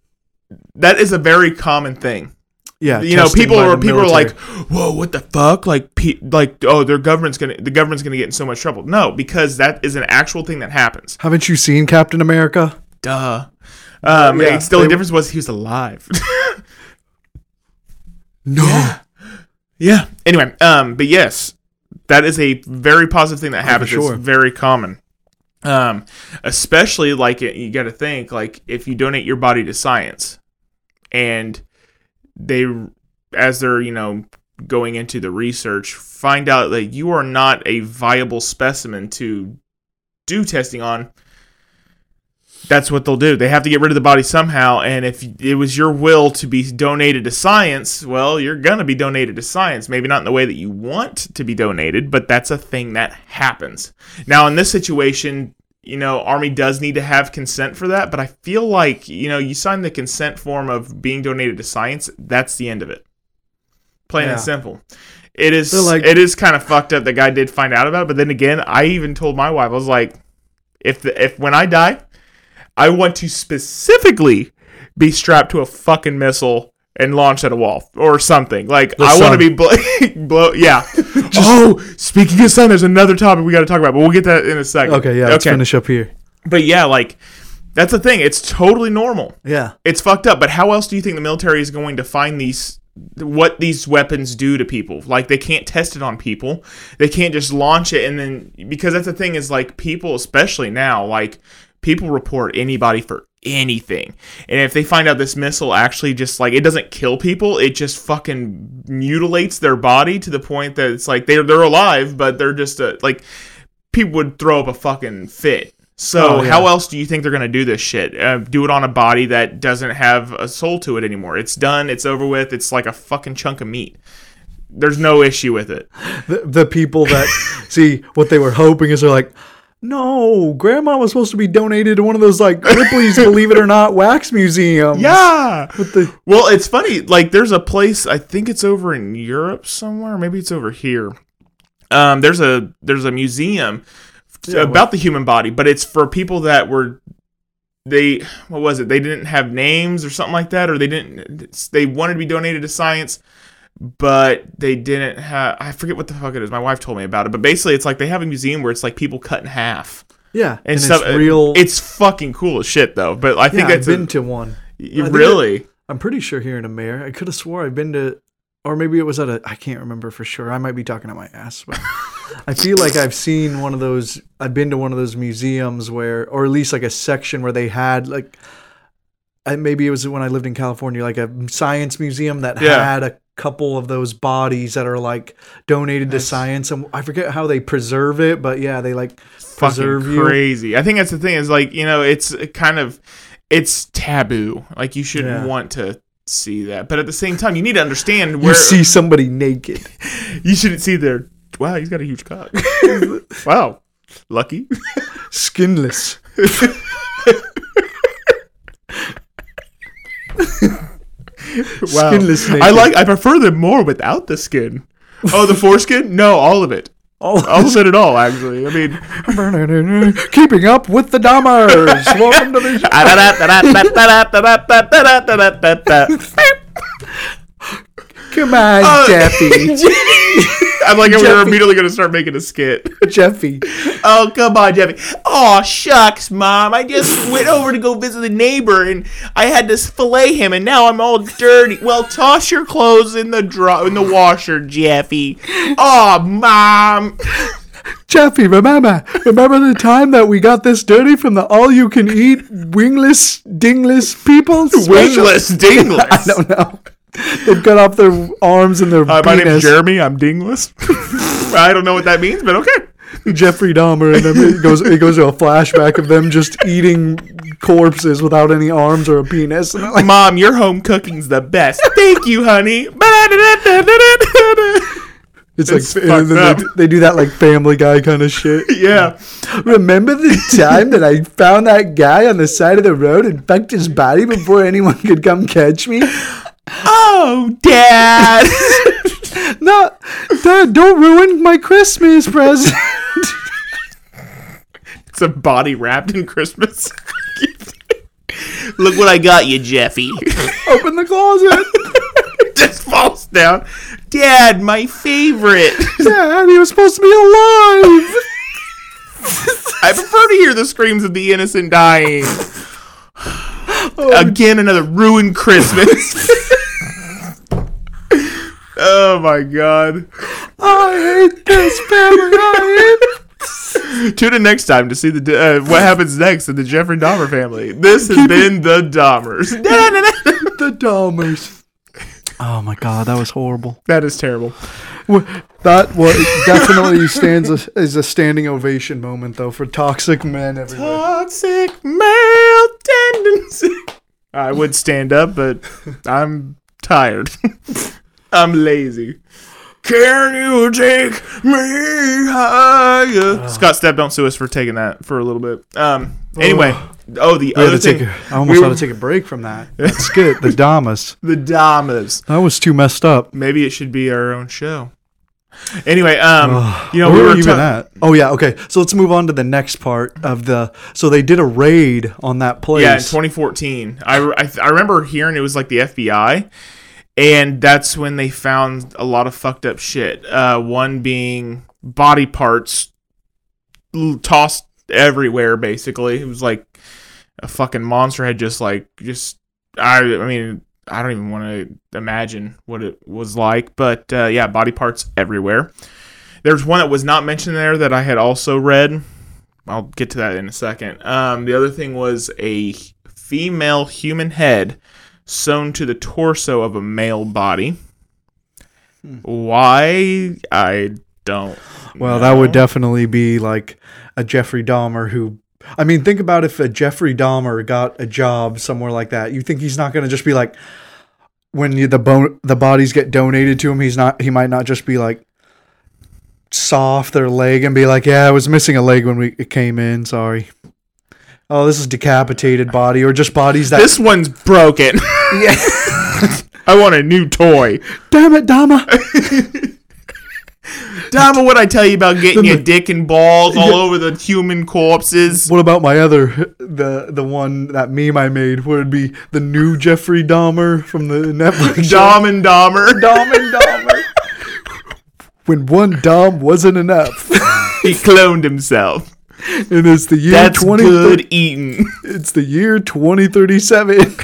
that is a very common thing. yeah. You know, people are people are like, "Whoa, what the fuck?" Like, pe- like, oh, their government's gonna the government's gonna get in so much trouble. No, because that is an actual thing that happens. haven't you seen Captain America? Duh. Um, Yeah, it's- the difference was he was alive. No. Yeah. Anyway, um, but yes, that is a very positive thing that happens. sure. It's very common. Um, especially like you got to think like if you donate your body to science, and they, as they're you know going into the research, find out that you are not a viable specimen to do testing on. That's what they'll do. They have to get rid of the body somehow. And if it was your will to be donated to science, well, you're going to be donated to science. Maybe not in the way that you want to be donated, but that's a thing that happens. Now, in this situation, you know, Army does need to have consent for that, but I feel like, you know, you sign the consent form of being donated to science, that's the end of it. Plain Yeah. and simple. It is like- it is kind of fucked up the guy did find out about it, but then again, I even told my wife, I was like, if the, if when I die, I want to specifically be strapped to a fucking missile and launched at a wall or something. Like I want to be blo- blow. Yeah. oh, speaking of sun, there's another topic we got to talk about, but we'll get that in a second. Okay, yeah, let's finish up here. But yeah, like that's the thing. It's totally normal. Yeah. It's fucked up. But how else do you think the military is going to find these? What these weapons do to people? Like they can't test it on people. They can't just launch it and then because that's the thing is like people, especially now, like people report anybody for anything. And if they find out this missile actually just like it doesn't kill people, it just fucking mutilates their body to the point that it's like they're they're alive, but they're just a, like people would throw up a fucking fit. So Oh, yeah. how else do you think they're gonna do this shit? Uh, do it on a body that doesn't have a soul to it anymore. It's done. It's over with. It's like a fucking chunk of meat. There's no issue with it. The, the people that see what they were hoping is they're like, no, grandma was supposed to be donated to one of those like Ripley's Believe It or Not wax museums. Yeah. With the, Well, it's funny. Like, there's a place. I think it's over in Europe somewhere. Maybe it's over here. Um, there's a there's a museum Yeah, about the human body, but it's for people that were they what was it? They didn't have names or something like that, or they didn't. They wanted to be donated to science, but they didn't have. I forget what the fuck it is. My wife told me about it, but basically, it's like they have a museum where it's like people cut in half yeah. and, And, stuff. it's uh, real. It's fucking cool as shit, though. But I think yeah, I've been a, to one. you really. I'm pretty sure here in a mayor. I could have swore I've been to, or maybe it was at a. I can't remember for sure. I might be talking out my ass, but I feel like I've seen one of those. I've been to one of those museums where, or at least like a section where they had like, I, maybe it was when I lived in California, like a science museum that Yeah. had a couple of those bodies that are like donated to science, and I forget how they preserve it, but yeah, they like preserve Fucking you. crazy. I think that's the thing is like, you know, it's kind of it's taboo. Like you shouldn't Yeah. want to see that. But at the same time, you need to understand You see somebody naked. you shouldn't see their wow, he's got a huge cock. wow. Lucky. skinless. Wow. Skinless naked. I like I prefer them more without the skin. Oh, the foreskin? No, all of it. All All of it at all, actually. I mean Keeping up with the Dahmers. Welcome to the Come on, Uh, Jeffy. I'm like, we were immediately going to start making a skit. Jeffy. Oh, come on, Jeffy. Oh, shucks, Mom. I just went over to go visit the neighbor and I had to fillet him and now I'm all dirty. Well, toss your clothes in the dra- in the washer, Jeffy. Oh, Mom. Jeffy, remember, remember the time that we got this dirty from the all-you-can-eat wingless, dingless people? Wingless, dingless. I don't know. They've cut off their arms and their Hi, my name's. Jeremy. I'm dingless. I don't know what that means, but okay. Jeffrey Dahmer, and then it goes it goes to a flashback of them just eating corpses without any arms or a penis. Like, Mom, your home cooking's the best. Thank you, honey. it's, It's like and then they, they do that like Family Guy kind of shit. yeah. Remember the time that I found that guy on the side of the road and fucked his body before anyone could come catch me? Oh, Dad. No, Dad, don't ruin my Christmas present. it's a body wrapped in Christmas. Look what I got you, Jeffy. Open the closet. Just falls down. Dad, my favorite. Dad, he was supposed to be alive. I prefer to hear the screams of the innocent dying. Oh, Again, another ruined Christmas. oh my god. I hate this family. I hate Tune in next time to see the uh, what happens next in the Jeffrey Dahmer family. This has been the Dahmers. the Dahmers. Oh my god, that was horrible. that is terrible. That was definitely stands as, as a standing ovation moment though for toxic men everywhere. Toxic male tendency. I would stand up, but I'm tired. I'm lazy. Can you take me higher? Scott Stapp, don't sue us for taking that for a little bit. Um. Anyway, oh, the had other thing, a, I almost we had to take a break from that. That's good. The Damas. the Damas. That was too messed up. Maybe it should be our own show. Anyway, um, you know, Where we were were you even at? Oh yeah, okay. So let's move on to the next part of the. So they did a raid on that place. Yeah, in 2014. I, I, I remember hearing it was like the FBI, and that's when they found a lot of fucked up shit. Uh, one being body parts tossed everywhere. Basically, it was like a fucking monster had just like just. I I mean. I don't even want to imagine what it was like, but uh, yeah, body parts everywhere. There's one that was not mentioned there that I had also read. I'll get to that in a second. Um, the other thing was a female human head sewn to the torso of a male body. Hmm. Why? I don't. Well, that would definitely be like a Jeffrey Dahmer who. I mean, think about if a Jeffrey Dahmer got a job somewhere like that. You think he's not going to just be like, when you, the bone, the bodies get donated to him, he's not. He might not just be like, saw off their leg and be like, "Yeah, I was missing a leg when we it came in. Sorry." Oh, this is decapitated body, or just bodies that. This one's broken. yeah. I want a new toy. Damn it, Dahmer! Dama, what I tell you about getting your dick and balls all over the human corpses? What about my other the the one that meme I made where it'd be the new Jeffrey Dahmer from the Netflix? Dom and Dahmer. Dom and Dahmer. when one Dom wasn't enough. he cloned himself. And it's the year That's twenty good eating. it's the year twenty thirty seven.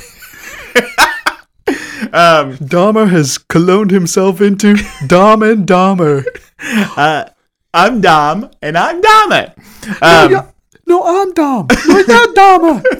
Um, Dahmer has cloned himself into Dom and Dahmer. uh, I'm Dom, and I'm Dama. Um, Yeah. No, I'm Dom. You're not Dama.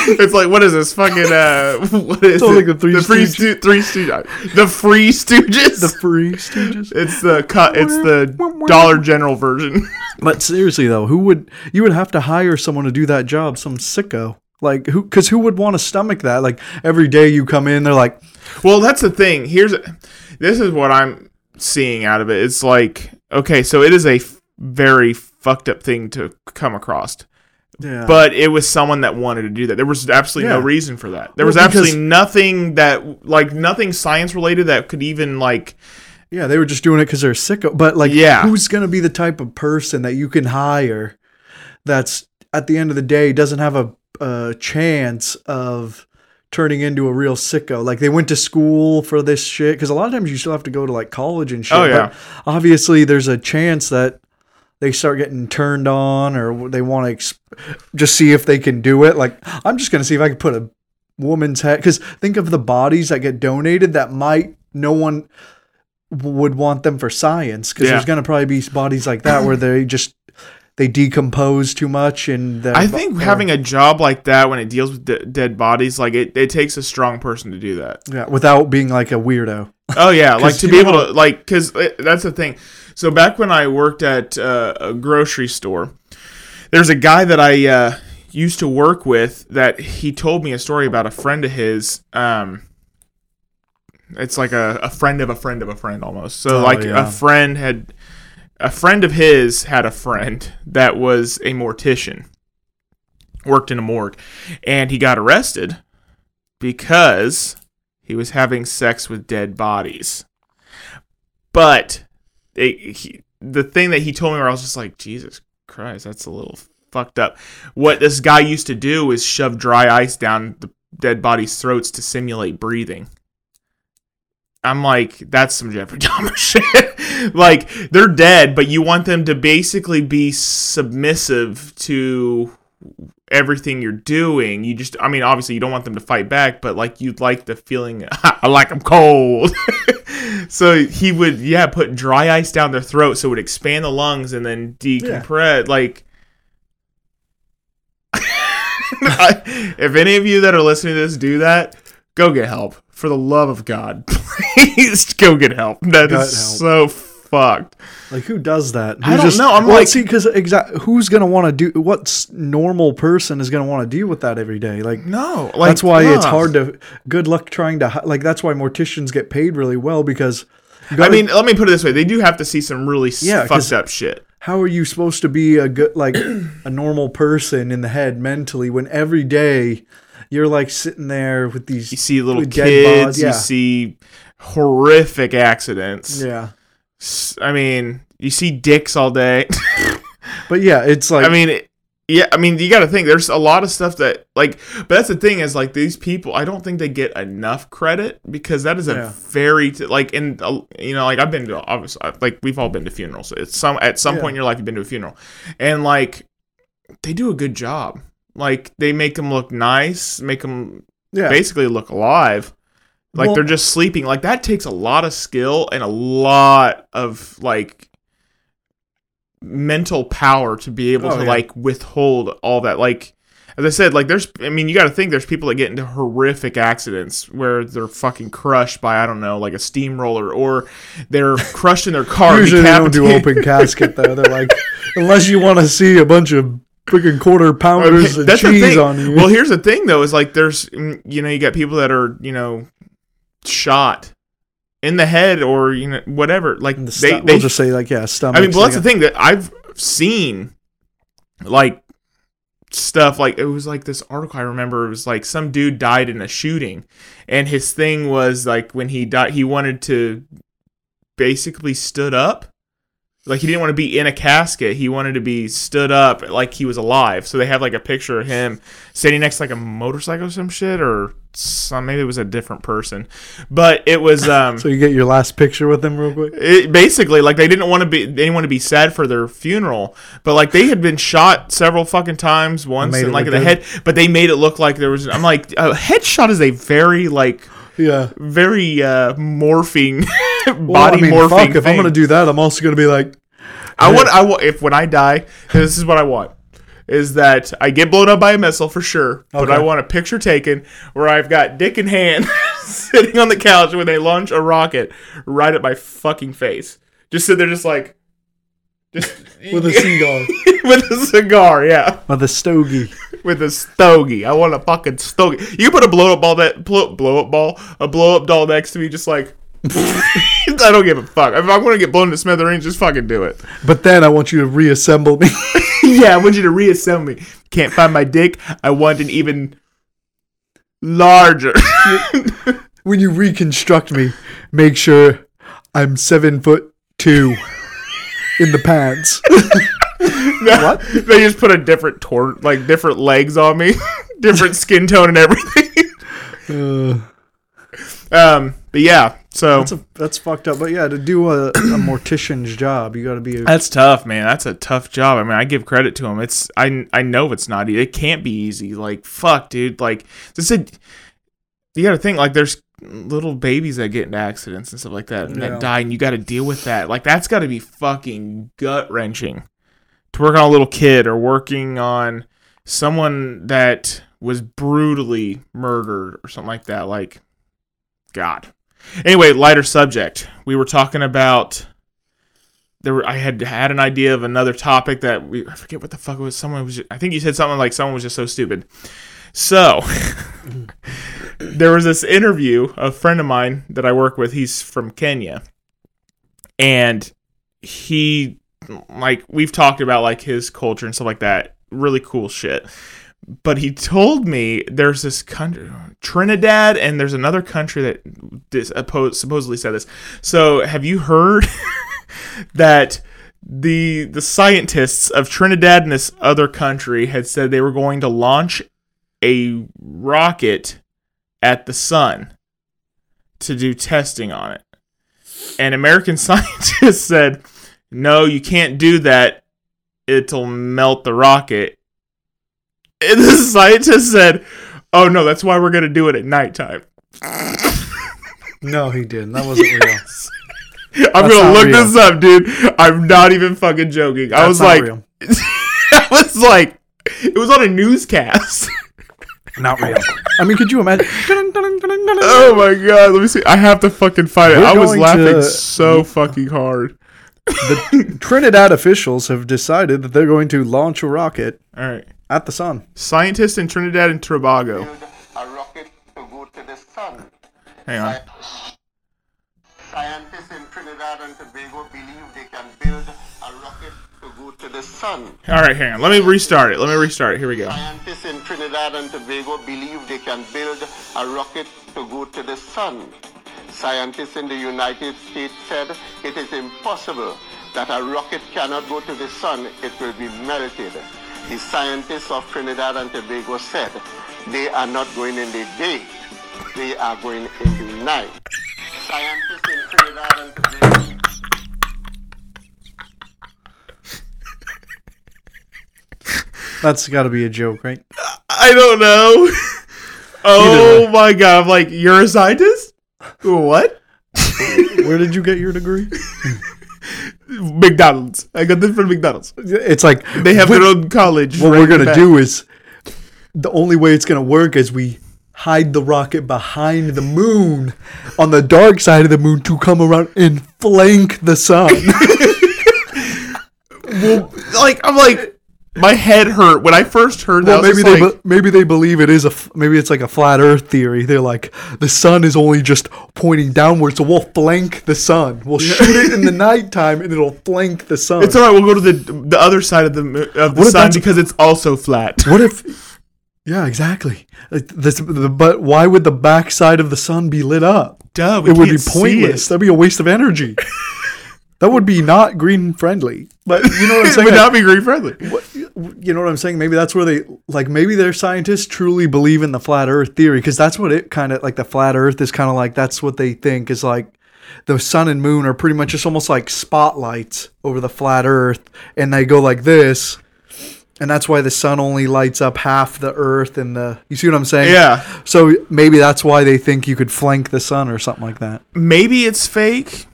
it's like what is this fucking uh? What is So it? like the Three free Stooges. Stu- three Stooges, the Free Stooges. the free Stooges. it's the cut. It's the Dollar General version. But seriously though, who would you would have to hire someone to do that job? Some sicko. Like who? Because who would want to stomach that? Like every day you come in, they're like, Well, that's the thing. Here's this is what I'm seeing out of it. It's like okay, so it is a f- very fucked up thing to come across, yeah. but it was someone that wanted to do that. There was absolutely no reason for that. There Well, was absolutely nothing that like nothing science related that could even like Yeah, they were just doing it because they're sicko. But like, Yeah. who's gonna be the type of person that you can hire that's at the end of the day doesn't have a, a chance of turning into a real sicko? Like they went to school for this shit because a lot of times you still have to go to like college and shit. Oh, yeah. But obviously, there's a chance that they start getting turned on or they want to exp- just see if they can do it. Like I'm just gonna see if I can put a woman's head because think of the bodies that get donated that might no one would want them for science because Yeah. there's going to probably be bodies like that where they just they decompose too much and I think or- having a job like that when it deals with de- dead bodies, like it, it takes a strong person to do that. yeah without being like a weirdo Oh yeah, like to be able to like because that's the thing. So back when I worked at uh, a grocery store, there's a guy that I uh, used to work with that he told me a story about a friend of his. Um, it's like a, a friend of a friend of a friend almost. So Oh, like yeah. a friend had a friend of his had a friend that was a mortician, worked in a morgue, and he got arrested because he was having sex with dead bodies. But it, he, the thing that he told me, where I was just like, Jesus Christ, that's a little fucked up. What this guy used to do is shove dry ice down the dead bodies' throats to simulate breathing. I'm like, that's some Jeffrey Dahmer shit. like, they're dead, but you want them to basically be submissive to everything you're doing. You just, I mean, obviously, you don't want them to fight back, but like, you'd like the feeling, like I like them cold. so he would, yeah, put dry ice down their throat so it would expand the lungs and then decompress. Like, if any of you that are listening to this do that, go get help. For the love of God, please go get help. That Gut is so fucked. like who does that? I don't know, I'm well, like- see because exact who's going to want to do what normal person is going to want to deal with that every day? Like No, like that's why it's hard to good luck trying to like that's why morticians get paid really well because I gotta- mean, let me put it this way: they do have to see some really Yeah, fucked up shit. how are you supposed to be a good like a normal person in the head mentally when every day you're like sitting there with these You see little kids, bodies, you see horrific accidents. yeah I mean, you see dicks all day. but yeah it's like I mean, it- yeah, I mean, you got to think there's a lot of stuff that like, but that's the thing is like these people. I don't think they get enough credit because that is a Yeah. very t- like in uh, you know like I've been to obviously like we've all been to funerals. It's some at some Yeah. point in your life you've been to a funeral, and like they do a good job. Like they make them look nice, make them yeah basically look alive. Like Well- they're just sleeping. Like that takes a lot of skill and a lot of like mental power to be able Oh, to yeah. like withhold all that. Like as I said, like there's I mean you got to think there's people that get into horrific accidents where they're fucking crushed by I don't know like a steamroller or they're crushed in their car. usually they don't do open casket though they're like unless you want to see a bunch of freaking quarter pounders Okay, and cheese on you Well, here's the thing though: is like there's mm, you know you got people that are you know shot in the head or you know whatever. Like the they, they we'll just say like yeah stomach I mean, well, that's the thing that I've seen, like stuff like it was like this article I remember. It was like some dude died in a shooting, and his thing was like when he died, he wanted to basically stood up. Like he didn't want to be in a casket. He wanted to be stood up like he was alive. So they have like a picture of him standing next to like a motorcycle or some shit or some maybe it was a different person. But it was um so you get your last picture with them real quick it, basically like they didn't want to be they didn't want to be sad for their funeral but like they had been shot several fucking times once and like in the good. head but they made it look like there was i'm like a headshot is a very like yeah very uh morphing Well, body I mean, morphing fuck, if I'm gonna do that I'm also gonna be like I want. I want. If when I die, this is what I want. Is that I get blown up by a missile for sure, but I want a picture taken where I've got Dick in hand sitting on the couch when they launch a rocket right at my fucking face. Just sit there, just like, just With a cigar. with a cigar, yeah, With a stogie. With a stogie. I want a fucking stogie. You put a blow up ball that blow, blow up ball, a blow up doll next to me, just like. I don't give a fuck. If I'm gonna get blown to smithereens, just fucking do it. But then I want you to reassemble me. yeah, I want you to reassemble me. Can't find my dick. I want an even larger. when you reconstruct me, make sure I'm seven foot two in the pants. what? They just put a different tor like different legs on me, different skin tone and everything. Uh, um, but yeah, so that's a, that's fucked up. But yeah, to do a, a mortician's job, you got to be. A, That's tough, man. That's a tough job. I mean, I give credit to him. It's I I know it's not easy. It can't be easy. Like fuck, dude. Like this is you got to think like there's little babies that get into accidents and stuff like that and Yeah. that die, and you got to deal with that. Like that's got to be fucking gut wrenching to work on a little kid or working on someone that was brutally murdered or something like that. Like, God. Anyway, lighter subject. We were talking about there were, I had had an idea of another topic that we I forget what the fuck it was. Someone was I think you said something like someone was just so stupid. So there was this interview, a friend of mine that I work with, he's from Kenya. And he like we've talked about like his culture and stuff like that. Really cool shit. But he told me there's this country, Trinidad, and there's another country that this, oppo- supposedly said this. So, have you heard that the the scientists of Trinidad and this other country had said they were going to launch a rocket at the sun to do testing on it. And American scientists said, "No, you can't do that. It'll melt the rocket." And the scientist said, "Oh no, that's why we're going to do it at nighttime." no, he didn't. That wasn't real. I'm That's gonna look real. this up, dude. I'm not even fucking joking. I was like. I was like, it was on a newscast. not real. I mean, could you imagine? oh my god, let me see. I have to fucking find it. We're I was laughing to- so fucking hard. The Trinidad officials have decided that they're going to launch a rocket All right, at the sun. scientists in Trinidad and Tobago. a rocket to go to the sun. Hang on. Scientists in Trinidad and Tobago believe they can build a rocket to go to the sun. All right, hang on. Let me restart it. Let me restart it. Here we go. Scientists in Trinidad and Tobago believe they can build a rocket to go to the sun. Scientists in the United States said it is impossible that a rocket cannot go to the sun, it will be melted. The scientists of Trinidad and Tobago said they are not going in the day, they are going in the night. Scientists in Trinidad and Tobago That's got to be a joke, right? I don't know. oh my god! I'm like, you're a scientist? What? Where did you get your degree? McDonald's. I got this from McDonald's. It's like They have what, their own college. what right we're gonna back. do is the only way it's gonna work is we hide the rocket behind the moon on the dark side of the moon to come around and flank the sun. like I'm like my head hurt when I first heard that. well, was maybe they like, be- maybe they believe it is a maybe it's like a flat Earth theory. They're like the sun is only just pointing downward, so we'll flank the sun. We'll shoot it in the nighttime, and it'll flank the sun. it's all right. We'll go to the the other side of the of the What sun because it's also flat. What if? Yeah, exactly. Like, This, the, but why would the backside of the sun be lit up? Duh, it would be pointless. That'd be a waste of energy. that would be not green friendly. But you know what I'm saying? it would not be green friendly. What- you know what I'm saying? Maybe that's where they like. Maybe their scientists truly believe in the flat Earth theory because that's what it kind of like. The flat Earth is kind of like that's what they think is like. The sun and moon are pretty much just almost like spotlights over the flat Earth, and they go like this, and that's why the sun only lights up half the Earth and the. You see what I'm saying? Yeah, So maybe that's why they think you could flank the sun or something like that. maybe it's fake.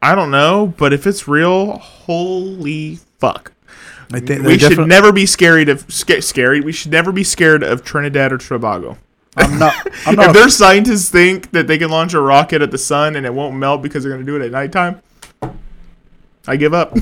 I don't know, but if it's real, holy fuck. I think We should defi- never be scared of sca- scary. We should never be scared of Trinidad or Tobago. I'm not. I'm if not. their scientists think that they can launch a rocket at the sun and it won't melt because they're going to do it at nighttime, I give up.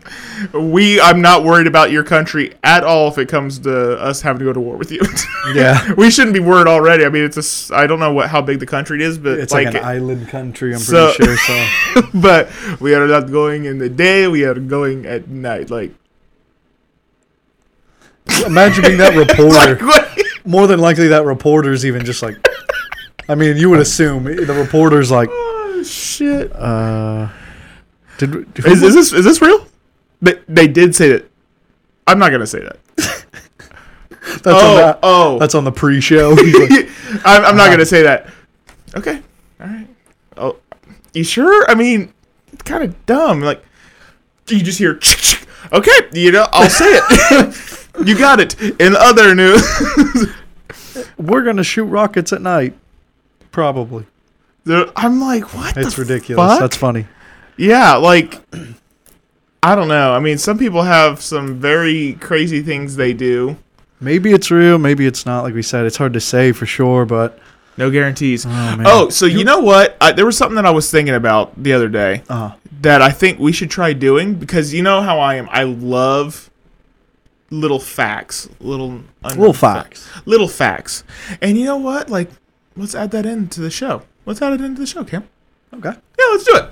we, I'm not worried about your country at all if it comes to us having to go to war with you. Yeah. we shouldn't be worried already. I mean, it's a. I don't know what how big the country is, but It's like, like, an island country. I'm So- pretty sure. So but we are not going in the day. We are going at night. Like, imagine being that reporter. like? More than likely, that reporter's even just like. I mean, you would assume the reporter's like, Oh shit! uh, did who Is, is this is this real? They they did say that. I'm not gonna say that. that's on oh that, oh. that's on the pre-show. Like, I'm, I'm not gonna say that. Okay. All right. Oh, you sure? I mean, it's kind of dumb. Like, you just hear. Okay, you know, I'll say it. You got it. In other news, We're gonna shoot rockets at night. Probably. there- I'm like, what? It's the ridiculous. fuck? That's funny. Yeah, like I don't know. I mean, some people have some very crazy things they do. Maybe it's real. Maybe it's not. Like we said, it's hard to say for sure. But No guarantees. oh. Oh, so you know what? I, there was something that I was thinking about the other day Uh, that I think we should try doing because you know how I am. I love little facts, little little fa- facts. little facts. And you know what? Like, let's add that into the show. Let's add it into the show, Cam. Okay. Yeah, let's do it.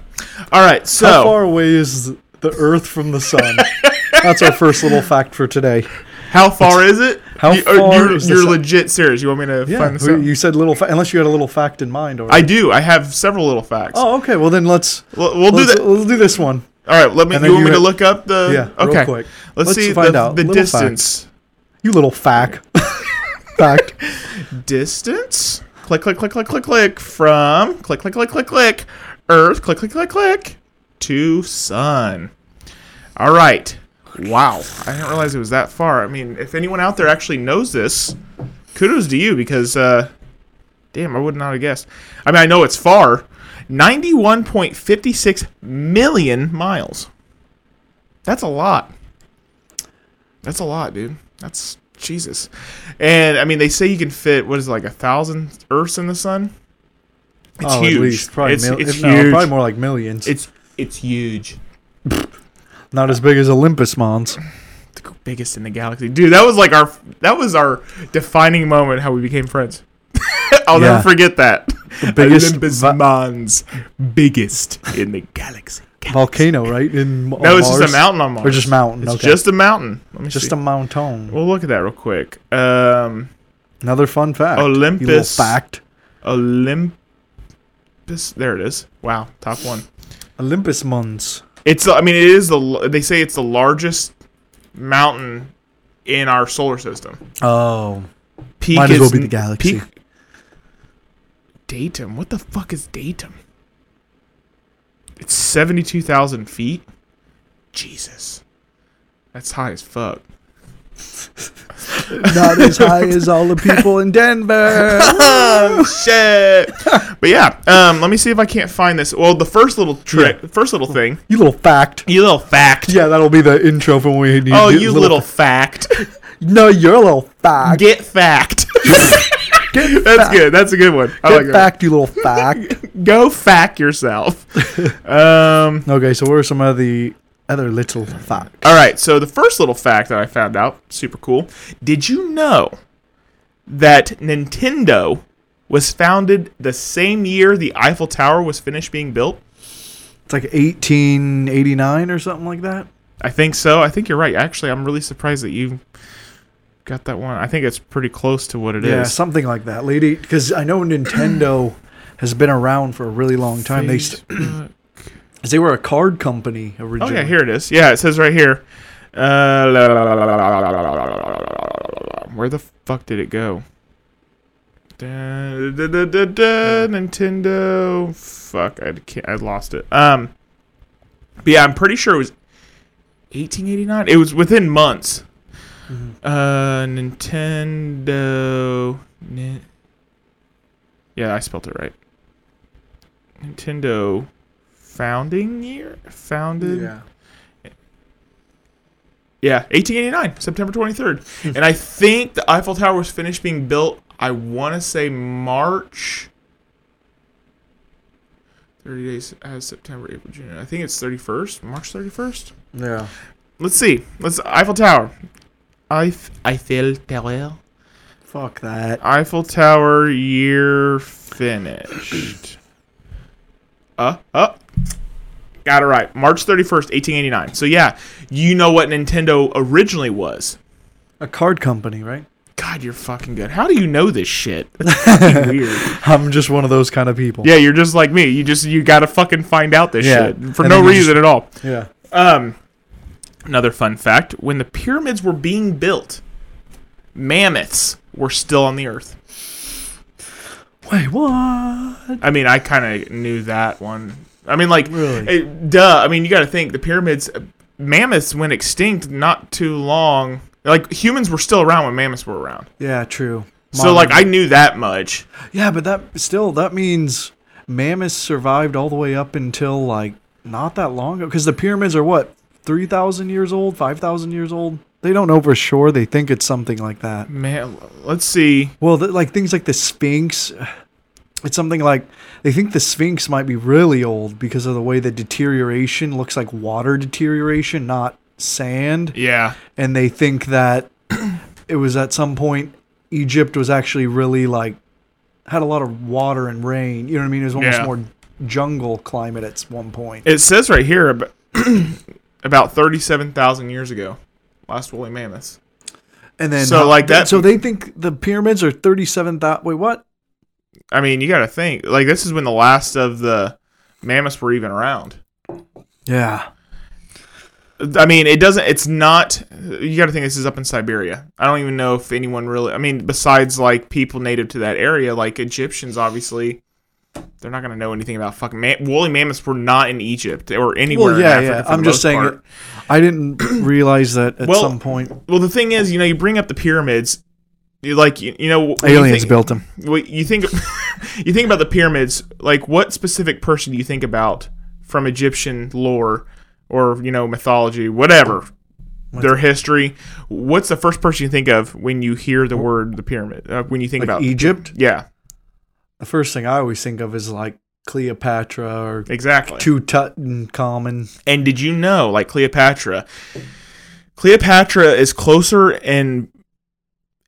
All right. So How far away is the Earth from the sun? That's our first little fact for today. How far is it? How you, far You're, is you're legit serious. You want me to Yeah, find this out? you said little. Fa- unless you had a little fact in mind, or I do. I have several little facts. oh, okay. Well, then let's We'll, we'll do let's, that. Let's do this one. All right. Let me. You want me to look up the? Yeah, real Okay. quick. Let's, Let's see find the, out. the Little fact. distance. You little fact. fact. Distance. Click, click, click, click, click, click. From click, click, click, click, click. Earth. Click, click, click, click. To sun. All right. Wow. I didn't realize it was that far. I mean, if anyone out there actually knows this, kudos to you because, uh, damn, I would not have guessed. I mean, I know it's far. 91.56 million miles. That's a lot. That's a lot, dude. That's Jesus. And I mean, they say you can fit what is it, like a thousand Earths in the sun. It's oh, huge. At least probably, it's mil- it's no, huge. probably more like millions. It's it's huge. not as big as Olympus Mons. The biggest in the galaxy, dude. That was like our that was our defining moment. How we became friends. I'll Yeah. never forget that. The biggest Olympus va- Mons, biggest in the galaxy. volcano, right? In No, it's just a mountain on Mars. Or just mountain. It's okay. just a mountain. Let me just see. a mountain. We'll look at that real quick. Um, Another fun fact. Olympus. fact. Olympus. There it is. Wow, top one. Olympus Mons. It's. I mean, it is the. They say it's the largest mountain in our solar system. Oh. Peak Might as well be the galaxy. Peak. Datum. What the fuck is datum? It's seventy-two thousand feet. Jesus, that's high as fuck. Not as high as all the people in Denver. oh shit! But yeah, um, let me see if I can't find this. Well, the first little trick, the first little thing, you little fact. you little fact. Yeah, that'll be the intro for when we need Oh, you little fact. No, you're a little fact. Get fact. Get That's good. That's a good one. I Get like that. fact, you little fact. Go fact yourself. um. okay, so what are some of the other little facts? All right. So the first little fact that I found out, super cool. Did you know that Nintendo was founded the same year the Eiffel Tower was finished being built? It's like 1889 or something like that. I think so. I think you're right. Actually, I'm really surprised that you got that one. I think it's pretty close to what it yeah, is. yeah, something like that, lady. Because I know Nintendo has been around for a really long time. Facebook. They they were a card company originally. Oh yeah, here it is. Yeah, it says right here. Where the fuck did it go? Da, da, da, Nintendo. Fuck, I can't, I lost it. Um, but yeah, I'm pretty sure it was 1889. It was within months uh, Nintendo. Ni- yeah, I spelled it right. Nintendo founding year? Founded. Yeah, 1889, September 23rd. and I think the Eiffel Tower was finished being built, I want to say March. 30 days as September, April, June. I think it's 31st, March 31st. Yeah. Let's see. Let's Eiffel Tower. Eif- Eiffel Tower. Fuck that. Eiffel Tower year finished. Uh, uh. Got it right. March 31st, 1889. So yeah, you know what Nintendo originally was. A card company, right? God, you're fucking good. How do you know this shit? That's weird. I'm just one of those kind of people. Yeah, you're just like me. You just you gotta fucking find out this Yeah. shit for And no reason just- at all. Yeah. Um, another fun fact: when the pyramids were being built, mammoths were still on the earth. Wait, what? I mean, I kind of knew that one. I mean, like, Really? eh, duh. I mean, you got to think the pyramids, mammoths went extinct not too long. Like humans were still around when mammoths were around. Yeah, true. So, like, I knew that much. Yeah, but that still that means mammoths survived all the way up until like not that long ago because the pyramids are what three thousand years old, five thousand years old. They don't know for sure. They think it's something like that. Man, let's see. Well, th- like things like the Sphinx, it's something like they think the Sphinx might be really old because of the way the deterioration looks like water deterioration, not sand. Yeah, And they think that it was at some point Egypt was actually really like had a lot of water and rain. You know what I mean? It was almost Yeah. more jungle climate at one point. it says right here about, about thirty-seven thousand years ago, last woolly mammoths. And then So, like, that- So they think the pyramids are thirty-seven thousand. Wait, what? I mean, you got to think like this is when the last of the mammoths were even around. Yeah. I mean, it doesn't. It's not. You got to think this is up in Siberia. I don't even know if anyone really. I mean, besides like people native to that area, like Egyptians, obviously, they're not gonna know anything about fucking ma- woolly mammoths. Were not in Egypt or anywhere. Well, yeah, in Africa yeah. I'm just saying. part. I didn't realize that at Well, some point Well, the thing is, you know, you bring up the pyramids. You like, you, you know, when you aliens think- built them. You think you think about the pyramids like what specific person do you think about from egyptian lore or you know mythology whatever their history what's the first person you think of when you hear the word the pyramid uh, when you think Like about Egypt. yeah The first thing I always think of is like Cleopatra or exactly Tutankhamun. and did you know like cleopatra cleopatra is closer in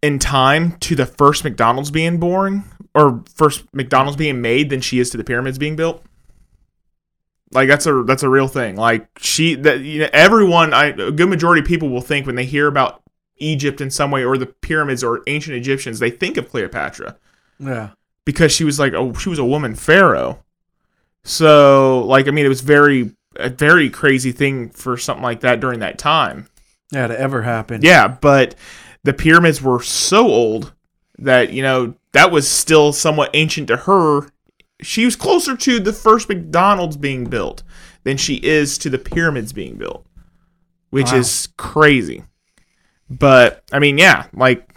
in time to the first mcdonald's being born or first mcdonald's being made than she is to the pyramids being built like that's a that's a real thing like she that you know, everyone I, a good majority of people will think when they hear about egypt in some way or the pyramids or ancient egyptians they think of cleopatra Yeah. Because she was like oh she was a woman pharaoh so like i mean it was very a very crazy thing for something like that during that time Yeah, to ever happen. yeah but the pyramids were so old that you know that was still somewhat ancient to her she was closer to the first mcdonald's being built than she is to the pyramids being built which Wow. is crazy but i mean yeah like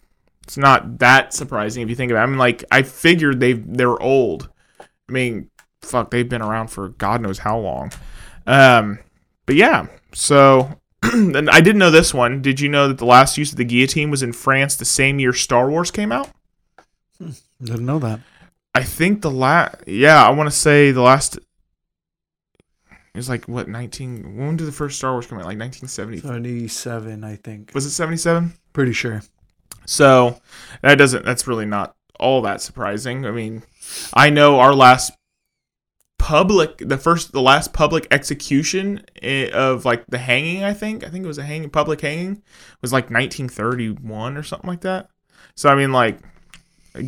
it's not that surprising if you think about it. I mean like i figured they they're old. I mean fuck they've been around for god knows how long. Um but yeah so and i didn't know this one. Did you know that the last use of the guillotine was in france the same year star wars came out? Didn't know that. i think the last yeah i want to say the last it was like what 19 when did the first star wars come out? Like 1970 Seventy-seven, I think. was it 77 Pretty sure. So that doesn't that's really not all that surprising. I mean, I know our last public the first the last public execution eh, of like the hanging, I think. I think it was a hanging public hanging was like 1931 or something like that. So I mean like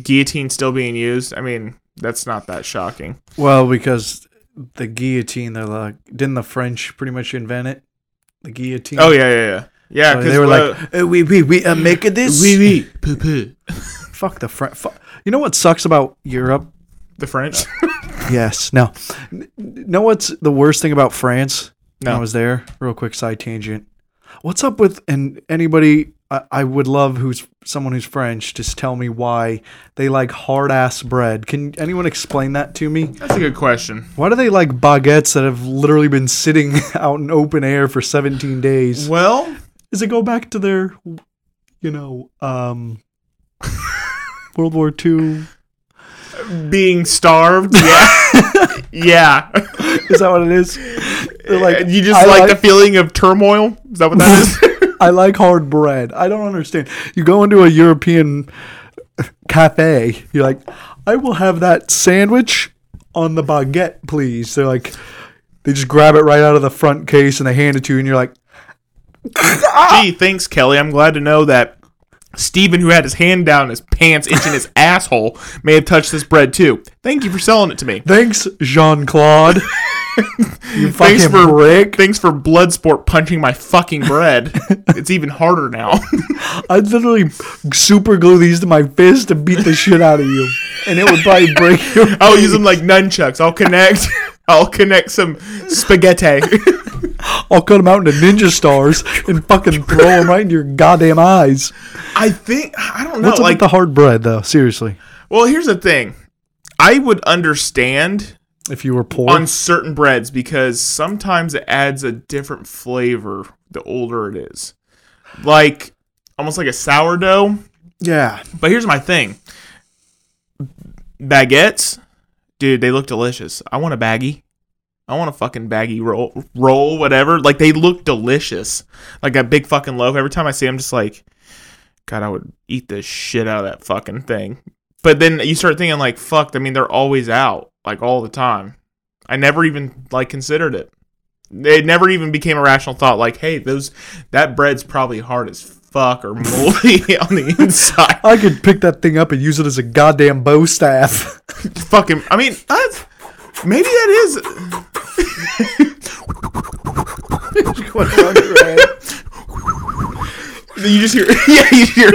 guillotine still being used. I mean, that's not that shocking. Well, because the guillotine, they're like, didn't the French pretty much invent it? The guillotine. Oh yeah, yeah, yeah. Yeah, So because they were like, uh, we we we uh, make this. We we poo poo. Fuck the French. Fu- you know what sucks about Europe? The French. Yes. No. N- Know what's the worst thing about France? When No. I was there. Real quick side tangent. What's up with and anybody? I, I would love who's someone who's French just tell me why they like hard ass bread. Can anyone explain that to me? That's a good question. Why do they like baguettes that have literally been sitting out in open air for 17 days? Well, Does it go back to their, you know, um, World War II? being starved. Yeah. yeah. Is that what it is? They're like, you just I like, the feeling of turmoil? Is that what that is? I like hard bread. I don't understand. You go into a European cafe, you're like, I will have that sandwich on the baguette, please. They're like, they just grab it right out of the front case and they hand it to you, and you're like, Ah! Gee, thanks, Kelly. I'm glad to know that Steven, who had his hand down his pants, itching his asshole, may have touched this bread too. Thank you for selling it to me. thanks, Jean Claude. you fucking Thanks for brick. Thanks for Bloodsport punching my fucking bread. it's even harder now. I'd literally super glue these to my fist and beat the shit out of you, and it would probably break your. I'll use them like nunchucks. I'll connect. I'll connect some spaghetti. I'll cut them out into ninja stars and fucking throw them right into your goddamn eyes. I think I don't know. What's up like, with the hard bread, though? Seriously, well, here's the thing. I would understand if you were poor, on certain breads because sometimes it adds a different flavor the older it is. Like almost like a sourdough. yeah, But here's my thing. Baguettes, dude, they look delicious. I want a baggie. I want a fucking baggy roll, roll, whatever. Like they look delicious, like a big fucking loaf. Every time I see, them, I'm just like, God, I would eat the shit out of that fucking thing. But then you start thinking, like, fuck. I mean, they're always out, like all the time. I never even like considered it. It never even became a rational thought. Like, hey, those that bread's probably hard as fuck or moldy on the inside. I could pick that thing up and use it as a goddamn bow staff. fucking. I mean, that's maybe that is. You just hear, yeah, you hear.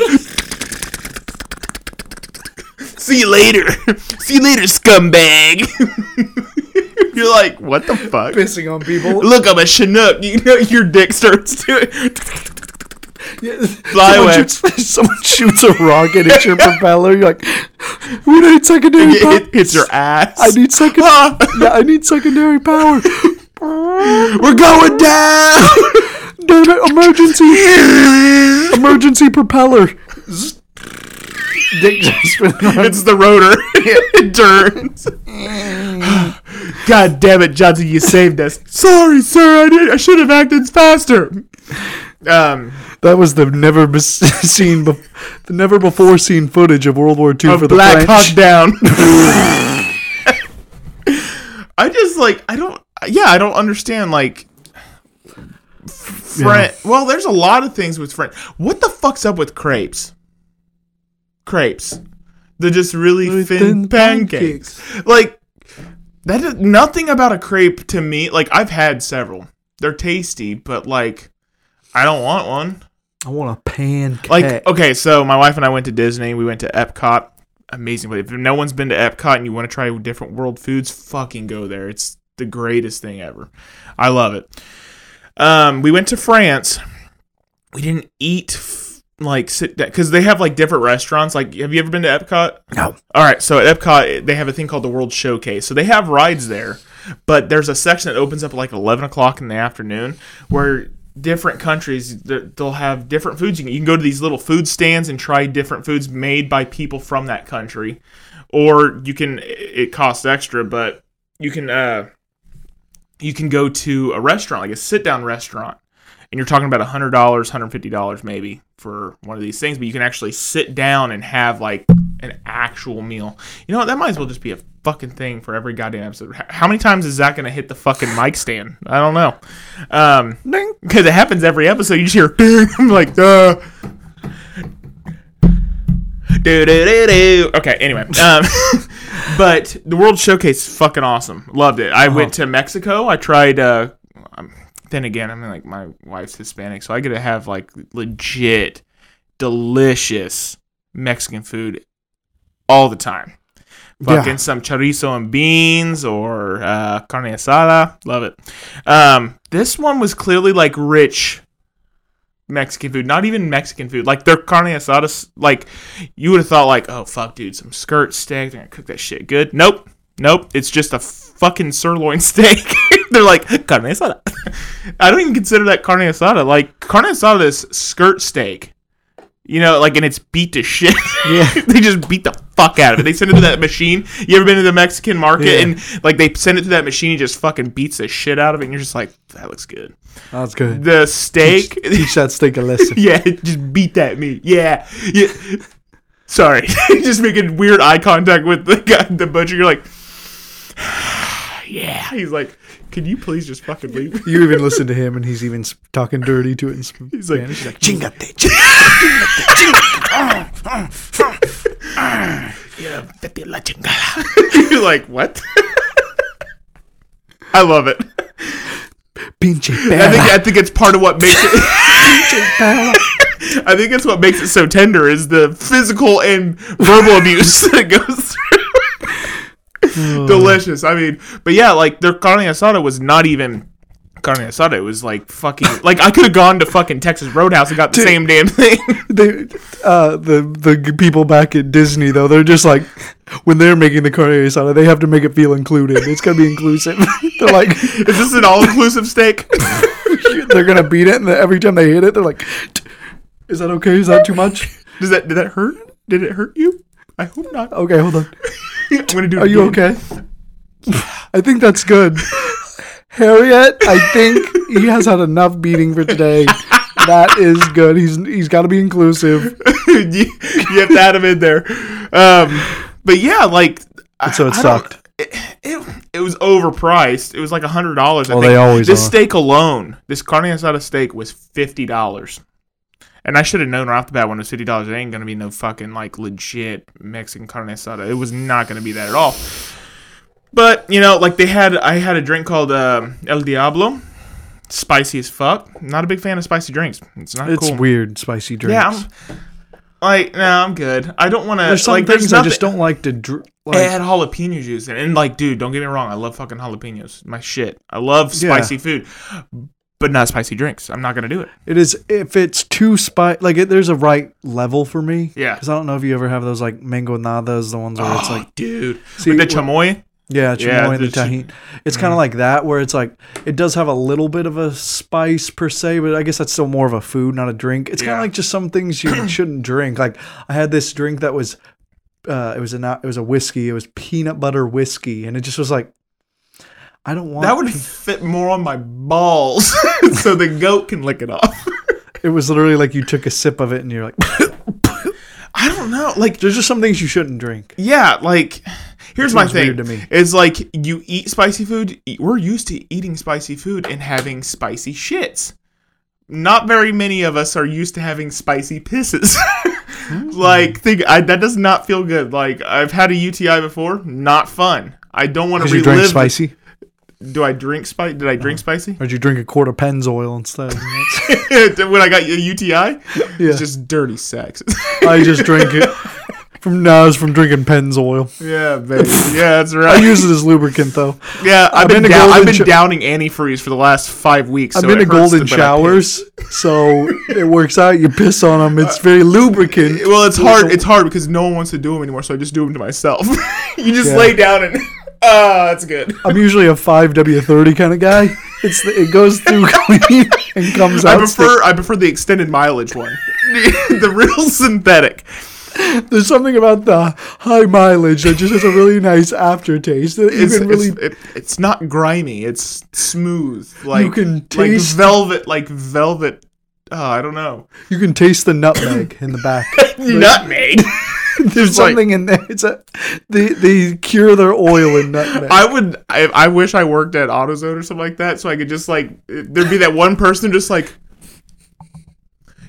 See you later. See you later, scumbag. You're like, what the fuck? Pissing on people. Look, I'm a Chinook. You know, your dick starts to Fly someone away. Shoots, someone shoots a rocket at your propeller. You're like, we need secondary it power. hit- hits your ass. I need second. Ah. yeah, I need secondary power. We're going down. Damn it! Emergency! Emergency propeller. It's the rotor. it turns. God damn it, Johnson, you saved us. Sorry, sir. I did. I should have acted faster. Um, That was the never bes- seen, bef- the never before seen footage of World War II for the Black French. Hawk Down. I just like I don't. Yeah, I don't understand like. French. Well, there's a lot of things with French. What the fuck's up with crepes? Crepes. They're just really thin, thin pancakes. Like that. Is, nothing about a crepe to me. Like I've had several. They're tasty, but like I don't want one. I want a pancake. Like, okay, so my wife and I went to Disney. We went to Epcot. Amazing place. If no one's been to Epcot and you want to try different world foods, fucking go there. It's the greatest thing ever. I love it. Um, we went to France. We didn't eat f- like sit down because they have like different restaurants. Like, have you ever been to Epcot? no. All right, so at Epcot they have a thing called the World Showcase. So they have rides there, but there's a section that opens up at like 11 o'clock in the afternoon where different countries th- they'll have different foods. You can, you can go to these little food stands and try different foods made by people from that country, or you can. It costs extra, but you can. uh you can go to a restaurant, like a sit down restaurant, and you're talking about $100, $150 maybe for one of these things, but you can actually sit down and have like an actual meal. You know what? That might as well just be a fucking thing for every goddamn episode. How many times is that going to hit the fucking mic stand? I don't know. Um, because it happens every episode. You just hear, ding. I'm like, duh. Do, do, do, do. Okay, anyway. Um, but the World Showcase is fucking awesome. Loved it. I went to Mexico. I tried. Uh, um, then again, I mean, like my wife's Hispanic, so I get to have like legit, delicious Mexican food all the time. Fucking Yeah. some chorizo and beans or uh, carne asada. Love it. Um, this one was clearly like rich Mexican food. Not even Mexican food. Like their carne asada, like you would have thought, like, oh fuck, dude, some skirt steak. They're gonna cook that shit good. Nope, nope. It's just a fucking sirloin steak. They're like carne asada. I don't even consider that carne asada. Like carne asada is skirt steak. You know, like, and it's beat to shit. Yeah. they just beat the fuck out of it. They send it to that machine. You ever been to the Mexican market Yeah. and like they send it to that machine, and just fucking beats the shit out of it, and you're just like, that looks good. That's good. The steak, Teach that steak a lesson. yeah, just beat that meat. Yeah, yeah. Sorry, just making weird eye contact with the guy, the butcher. You're like, yeah. He's like, could you please just fucking leave? You even listen to him, and he's even talking dirty to it in Sp- He's like, Spanish. He's like, Chingate. Yeah, vete la chingada. you're like, what? I love it. pinche I think. I think it's part of what makes it. Pinche, I think it's what makes it so tender is the physical and verbal abuse that goes through. Delicious. I mean, but yeah, like their carne asada was not even carne asada. It was like fucking like I could have gone to fucking Texas Roadhouse and got the same damn thing. They, uh, the the people back at Disney though, they're just like when they're making the carne asada, they have to make it feel included. It's gonna be inclusive. they're like Is this an all-inclusive steak? they're gonna beat it, and every time they hit it, they're like, "Is that okay? Is that too much?" Does that did that hurt? Did it hurt you? I hope not. Okay, hold on. I'm gonna do. Are you okay? I think that's good. Harriet, I think he has had enough beating for today. That is good. He's he's got to be inclusive. you, you have to add him in there. Um, but yeah, like So it I sucked. It, it, it was overpriced. It was like a hundred dollars. Well, they always This are. steak alone, this carne asada steak was fifty dollars. And I should have known right off the bat when it was fifty dollars. It ain't gonna be no fucking like legit Mexican carne asada. It was not gonna be that at all. But you know, like they had, I had a drink called um, El Diablo, spicy as fuck. Not a big fan of spicy drinks. It's not It's cool. weird, spicy drinks. Yeah, I'm like, no, I'm good. I don't want to. there's some like, things there's I just don't like to. Dr- It like, had jalapeno juice in it. And like, dude, don't get me wrong. I love fucking jalapenos. My shit. I love Yeah. spicy food, but not spicy drinks. I'm not gonna do it. It is if it's too spicy. Like it, there's a right level for me. Yeah. Because I don't know if you ever have those like mango nadas, the ones where it's Oh, like dude, See, with the chamoy. yeah, Yeah, chamoy and the Tajín. It's kind of like that where it's like it does have a little bit of a spice per se, but I guess that's still more of a food, not a drink. It's kind of like just some things you shouldn't drink. Like I had this drink that was. Uh, it was a it was a whiskey. It was peanut butter whiskey, and it just was like, I don't want That would fit more on my balls, so the goat can lick it off. It was literally like you took a sip of it, and you're like, I don't know. Like, there's just some things you shouldn't drink. yeah, like. Here's my thing. to me. Is like you eat spicy food. We're used to eating spicy food and having spicy shits. Not very many of us are used to having spicy pisses. Hmm. like, think I, that does not feel good. Like I've had a UTI before. Not fun. I don't want to relive. you drank spicy, Do I drink spicy? Did I drink uh-huh. spicy? or did you drink a quart of Pennzoil instead? when I got a UTI, Yeah. it's just dirty sex. I just drink it. From now, it's from drinking Pennzoil. yeah, baby. Yeah, that's right. I use it as lubricant though. Yeah, I've I've been, been down, I've been downing antifreeze for the last five weeks. I've so been to golden when I piss. showers, so it works out. You piss on them; it's uh, very lubricant. Well, it's hard. It's hard because no one wants to do them anymore, so I just do them to myself. you just Yeah. lay down and ah, that's good. I'm usually a five W thirty kind of guy. It's the, it goes through clean and comes I out. prefer I prefer the extended mileage one, the real synthetic. There's something about the high mileage that just has a really nice aftertaste. That It's, even really, it's, it, it's not grimy. It's smooth. Like you can like taste- velvet, like velvet. Oh, I don't know. you can taste the nutmeg in the back. Nutmeg. There's like- something in there. It's a they they cure their oil in nutmeg. I would. I, I wish I worked at AutoZone or something like that, so I could just like there'd be that one person just like.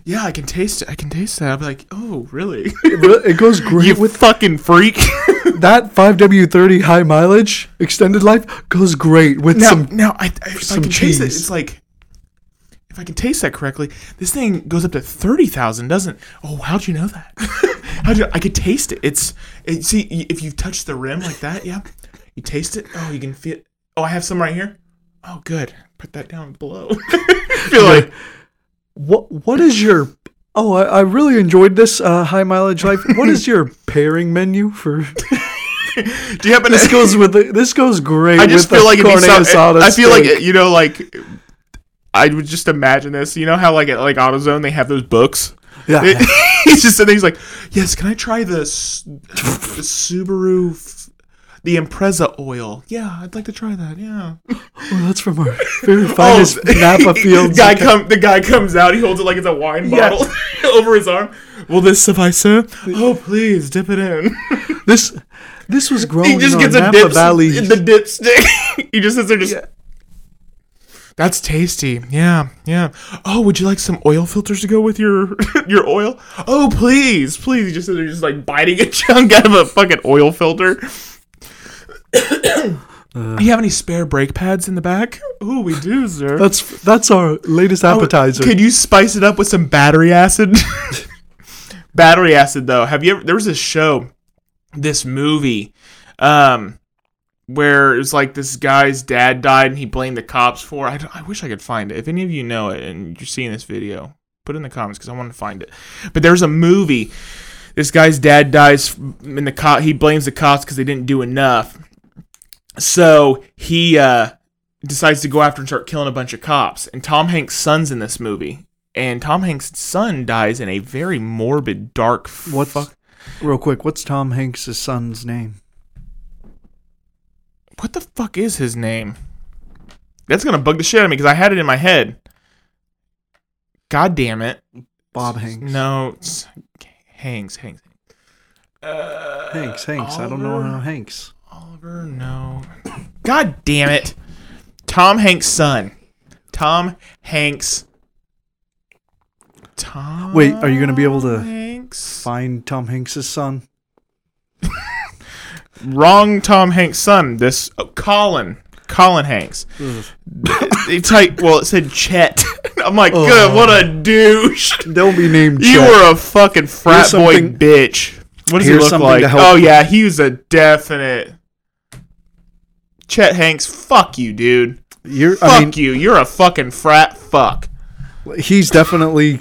Yeah, I can taste it. I can taste that. I'd be like, oh, really? it, goes great you with fucking freak. that 5W30 high mileage extended life goes great with now, some now, I, I, if I some can taste it, it's like, if I can taste that correctly, this thing goes up to thirty thousand, doesn't? Oh, how'd you know that? how'd you? I could taste it. It's, it, see, if you touch the rim like that, yeah, you taste it. Oh, you can feel. Oh, I have some right here. Oh, good. Put that down below. feel like what what is your Oh, I, I really enjoyed this uh, high mileage life. What is your pairing menu for? Do you happen This to? goes with the, this goes great. I just feel like it'd be carne so, I feel like you know, like I would just imagine this. You know how like at like AutoZone they have those books. yeah. he's just sitting there. He's like, "Yes, can I try the, S- the Subaru, f- the Impreza oil? Yeah, I'd like to try that. Yeah." Oh, that's from our very oh, finest Napa fields. Guy come, the guy comes out. He holds it like it's a wine Yeah. bottle over his arm. Will this suffice, sir? Oh, please dip it in. This this was grown he just in gets a Napa dip, Valley. the dipstick. he just sits there, just. Yeah. That's tasty. Yeah, yeah. Oh, would you like some oil filters to go with your your oil? Oh, please, please. Just sit there, just like biting a chunk out of a fucking oil filter. Do you have any spare brake pads in the back? Oh, we do, sir. That's that's our latest appetizer. Could you spice it up with some battery acid? battery acid, though. Have you ever? There was this show, this movie, um, where it was like this guy's dad died and he blamed the cops for. I, I wish I could find it. If any of you know it and you're seeing this video, put it in the comments because I want to find it. But there's a movie. This guy's dad dies, and the cop he blames the cops because they didn't do enough. So he uh, decides to go after and start killing a bunch of cops. And Tom Hanks' son's in this movie. And Tom Hanks' son dies in a very morbid, dark. What the fuck? Real quick, what's Tom Hanks' son's name? What the fuck is his name? That's gonna bug the shit out of me because I had it in my head. God damn it! Bob Hanks. No, it's Hanks. Hanks. Uh, Hanks. Hanks. I don't know how Hanks. Oliver. No. God damn it! Tom Hanks' son. Tom Hanks. Tom. Wait, are you gonna be able to Hanks. Find Tom Hanks' son. Wrong Tom Hanks' son. This oh, Colin. Colin Hanks. Mm. it's like well, it said Chet. I'm like, good, oh. what a douche. Don't be named. You Chet. were a fucking frat boy bitch. What does he look like? Oh you. yeah, he was a definite Chet Hanks. Fuck you, dude. You're. Fuck I mean, you. You're a fucking frat fuck. he's definitely.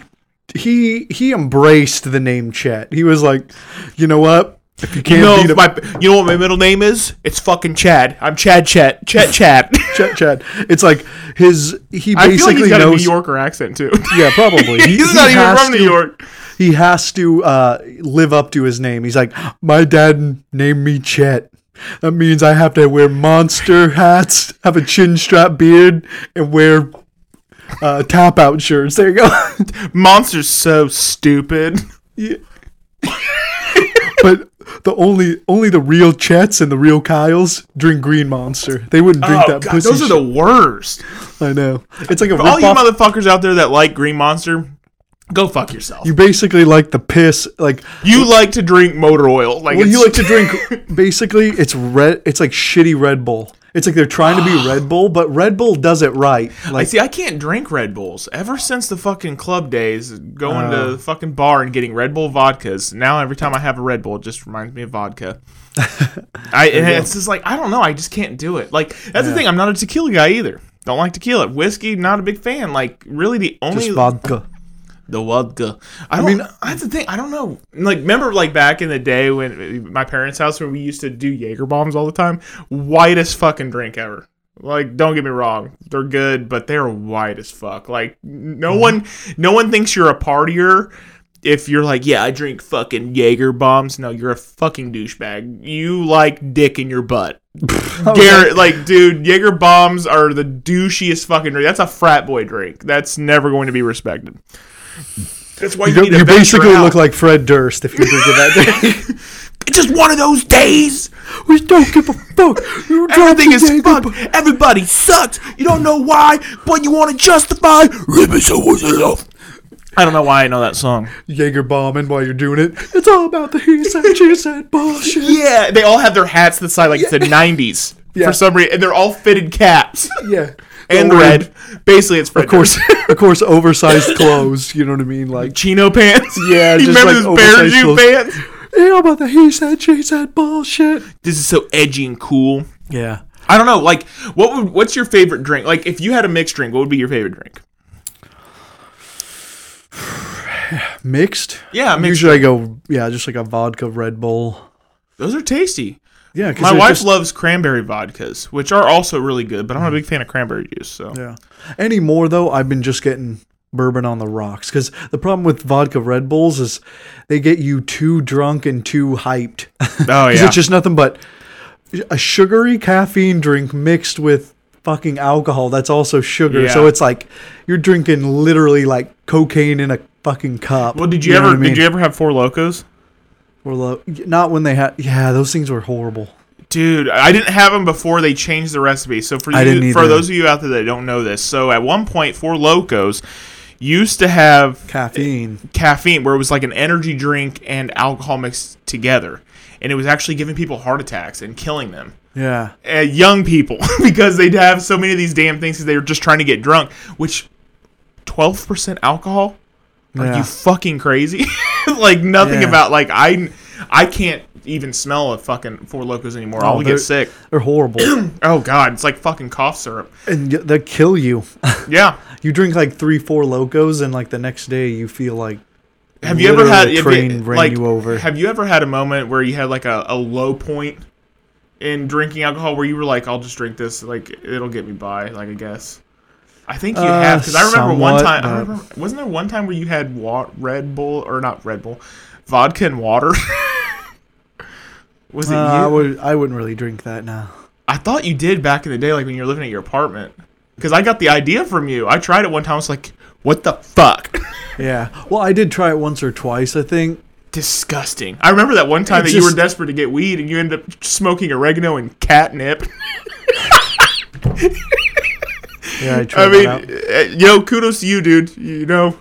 He he embraced the name Chet. He was like, you know what? If you You can't know, beat my, you know what my middle name is? It's fucking Chad. I'm Chad Chet. Chet Chad. Chet Chet. It's like his. He I feel like basically he's got a New. Yorker accent too. Yeah, probably. He- he's he not even from New York. He has to uh, live up to his name. He's like, my dad named me Chet. That means I have to wear monster hats, have a chin strap beard, and wear uh, tap out shirts. There you go. Monster's so stupid. but the only only the real Chets and the real Kyles drink Green Monster. They wouldn't drink Oh that god, pussy. those are the worst. I know. It's like a For all you motherfuckers out there that like Green Monster, go fuck yourself. You You, basically like the piss. Like you like to drink motor oil. Like well, you like to drink. Basically, it's red. It's like shitty Red Bull. It's like they're trying to be Red Bull, but Red Bull does it right. I Like see. I can't drink Red Bulls ever since the fucking club days. Going Oh. to the fucking bar and getting Red Bull vodkas. Now every time I have a Red Bull, it just reminds me of vodka. I it's just like I don't know. I just can't do it. Like that's the thing. I'm not a tequila guy either. Don't like tequila. Whiskey, not a big fan. Like really, the only just vodka. The vodka. I, don't, mean- that's the thing. I don't know. Like, remember, like back in the day when my parents' house, where we used to do Jaeger bombs all the time. Whitest fucking drink ever. Like, don't get me wrong, they're good, but they're white as fuck. Like, no Mm-hmm. one, no one thinks you're a partier. If you're like, yeah, I drink fucking Jaeger bombs. No, you're a fucking douchebag. You like dick in your butt. Garrett, like, dude, Jaeger bombs are the douchiest fucking drink. That's a frat boy drink. That's never going to be respected. That's why you, You, need you venture basically look like Fred Durst if you drink it that day. It's just one of those days. we don't give a fuck. You drop Everything the is Jaeger fucked. Everybody sucks. You don't know why, but you want to justify. I don't know why I know that song. Jaeger bombing while you're doing it. It's all about the he said, she said bullshit. Yeah, they all have their hats the side like it's the '90s Yeah. for some reason, and they're all fitted caps Yeah. And red. Basically, it's Fred Of course, of course, oversized clothes. You know what I mean? Like, chino pants. Yeah, you just remember like those oversized parachute pants? yeah, about the he said, she said bullshit. This is so edgy and cool. Yeah. I don't know. Like, what would what's your favorite drink? Like, if you had a mixed drink, what would be your favorite drink? Mixed. Yeah, mixed Usually I go yeah, just like a vodka Red Bull. Those are tasty. Yeah, My wife just- loves cranberry vodkas, which are also really good, but I'm not a mm-hmm. big fan of cranberry juice. So Yeah. Anymore though, I've been just getting bourbon on the rocks because the problem with vodka Red Bulls is they get you too drunk and too hyped. Oh yeah. it's just nothing but a sugary caffeine drink mixed with fucking alcohol. That's also sugar. So it's like you're drinking literally like cocaine in a fucking cup. well, did you, know ever I mean? did you ever have Four Lokos? Or not when they had. Yeah, those things were horrible. Dude, I didn't have them before they changed the recipe. So for you, for those of you out there that don't know this, so at one point, Four Lokos used to have Caffeine. caffeine, where it was like an energy drink and alcohol mixed together, and it was actually giving people heart attacks and killing them. Yeah. Uh, young people because they'd have so many of these damn things because they were just trying to get drunk. Which twelve percent alcohol? Are Yeah. you fucking crazy? like nothing Yeah. about like I I can't even smell a fucking Four Lokos anymore. I'll Oh, get sick. They're horrible. Oh god, it's like fucking cough syrup. and y- they kill you. Yeah. You drink like three, four locos, and like the next day you feel like Have you ever had a train you, ran like, you over? Have you ever had a moment where you had like a, a low point in drinking alcohol where you were like, I'll just drink this, like it'll get me by, like I guess. I think you Uh, have because I remember one time. I remember, wasn't there one time where you had wa- Red Bull or not Red Bull, vodka and water? Was it Uh, you? I would. I wouldn't really drink that now. I thought you did back in the day, like when you were living at your apartment. Because I got the idea from you. I tried it one time. I was like, "What the fuck?" Yeah. Well, I did try it once or twice. I think. Disgusting. I remember that one time It that you were desperate to get weed and you ended up smoking oregano and catnip. Yeah, I I mean, uh, yo, kudos to you, dude. You know,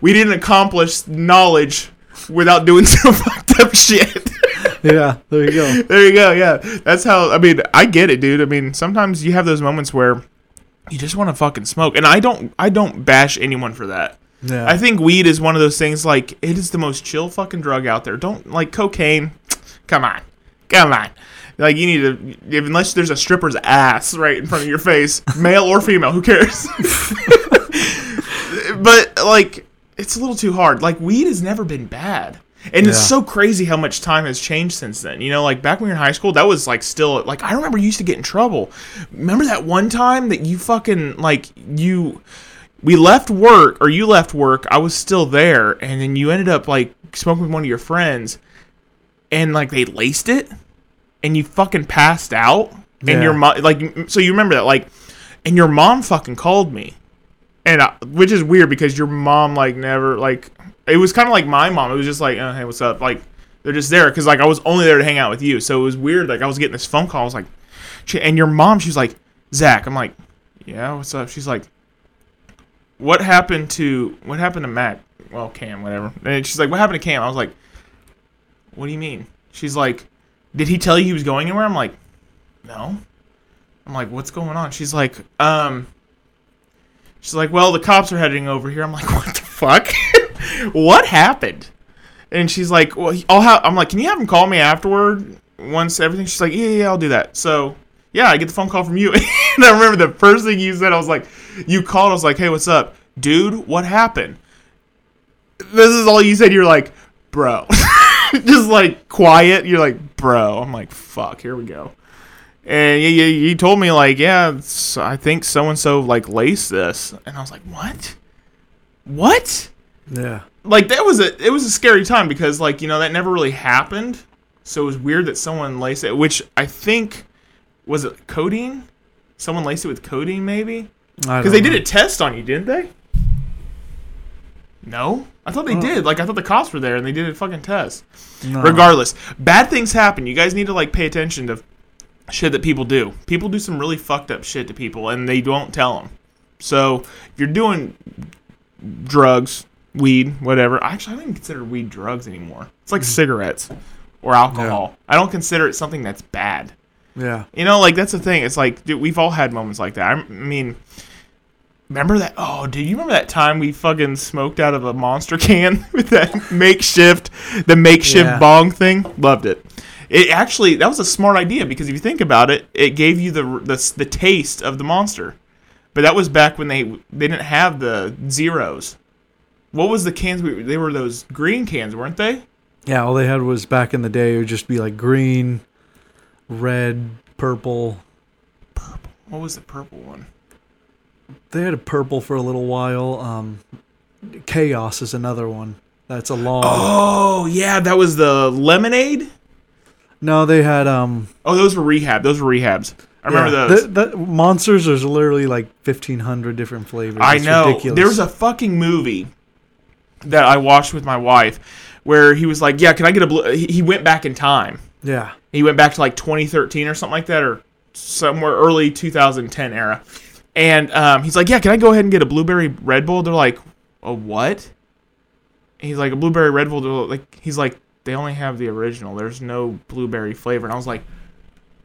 we didn't accomplish knowledge without doing some fucked up shit. Yeah. There you go. there you go. Yeah, that's how. I mean, I get it, dude. I mean, sometimes you have those moments where you just want to fucking smoke, and I don't. I don't bash anyone for that. Yeah. I think weed is one of those things. Like, it is the most chill fucking drug out there. Don't like cocaine. Come on, come on. Like, you need to, unless there's a stripper's ass right in front of your face, male or female, who cares? but like, it's a little too hard. Like, weed has never been bad. And it's so crazy how much time has changed since then. You know, like back when you were in high school, that was like still like I remember you used to get in trouble. Remember that one time that you fucking like you we left work or you left work, I was still there, and then you ended up like smoking with one of your friends and like they laced it and you fucking passed out and Yeah. your mom like so you remember that like and your mom fucking called me. And I, which is weird because your mom like never like it was kind of like my mom. It was just like oh, hey what's up? Like they're just there because like i was only there to hang out with you. So it was weird like i was getting this phone call. I was like and your mom she's like zach. I'm like yeah what's up? She's like what happened to what happened to mac? Well cam whatever. And she's like what happened to cam? I was like what do you mean? She's like did he tell you he was going anywhere i'm like no i'm like what's going on she's like um She's like, "Well, the cops are heading over here." I'm like, "What the fuck? what happened?" And she's like, "Well, I'll have." I'm like, "Can you have him call me afterward once everything?" She's like, "Yeah, yeah, I'll do that." So, yeah, I get the phone call from you, and I remember the first thing you said. I was like, "You called." I was like, "Hey, what's up, dude? What happened?" This is all you said. You're like, "Bro," just like quiet. You're like, "Bro." I'm like, "Fuck, here we go." And you, you, you told me like, yeah, I think so and so like laced this, and I was like, what? What? Yeah. Like that was a it was a scary time because like you know that never really happened, so it was weird that someone laced it. Which I think was it codeine. Someone laced it with codeine, maybe because they did a test on you, didn't they? No, I thought they Oh. did. Like I thought the cops were there and they did a fucking test. No. Regardless, bad things happen. You guys need to like pay attention to shit that people do. People do some really fucked up shit to people, and they don't tell them. So if you're doing drugs, weed, whatever, actually I don't even consider weed drugs anymore. It's like hmm. cigarettes or alcohol. I don't consider it something that's bad. Yeah. You know, like that's the thing. It's like dude, we've all had moments like that. I mean, remember that? Oh, dude, you remember that time we fucking smoked out of a monster can with that makeshift, the makeshift Yeah. bong thing? Loved it. It actually that was a smart idea because if you think about it, it gave you the the, the taste of the monster. But that was back when they they didn't have the zeros. What was the cans? We, they were those green cans, weren't they? Yeah, all they had was back in the day. It would just be like green, red, purple. What was the purple one? They had a purple for a little while. Um, Khaos is another one. That's a long. Oh yeah, that was the lemonade. No, they had um. Oh, those were rehab. Those were rehabs. I remember yeah, those. The, the monsters. There's literally like fifteen hundred different flavors. I It's know. Ridiculous. There was a fucking movie that I watched with my wife where he was like, "Yeah, can I get a blue?" He he went back in time. yeah. He went back to like 2013 or something like that, or somewhere early 2010 era. And um, he's like, "Yeah, can I go ahead and get a blueberry Red Bull?" They're like, "A what?" And he's like, "A blueberry Red Bull." Like, he's like, "They only have the original. There's no blueberry flavor." And I was like,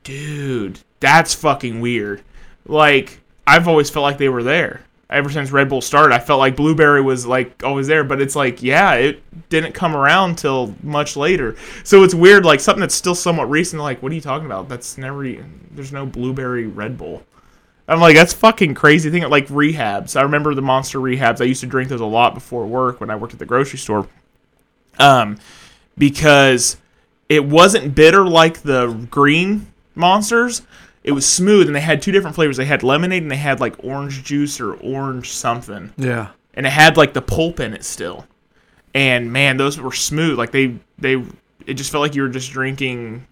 "Dude, that's fucking weird." Like, I've always felt like they were there. Ever since Red Bull started, I felt like blueberry was like always there, but it's like, yeah, it didn't come around till much later. So it's weird, like something that's still somewhat recent. Like, what are you talking about? That's never. There's no blueberry Red Bull. I'm like, that's fucking crazy. Thing like rehabs. I remember the monster rehabs. I used to drink those a lot before work when I worked at the grocery store. Um, because it wasn't bitter like the green monsters. It was smooth, and they had two different flavors. They had lemonade, and they had like orange juice or orange something Yeah. and it had like the pulp in it still. And man, those were smooth. Like they they it just felt like you were just drinking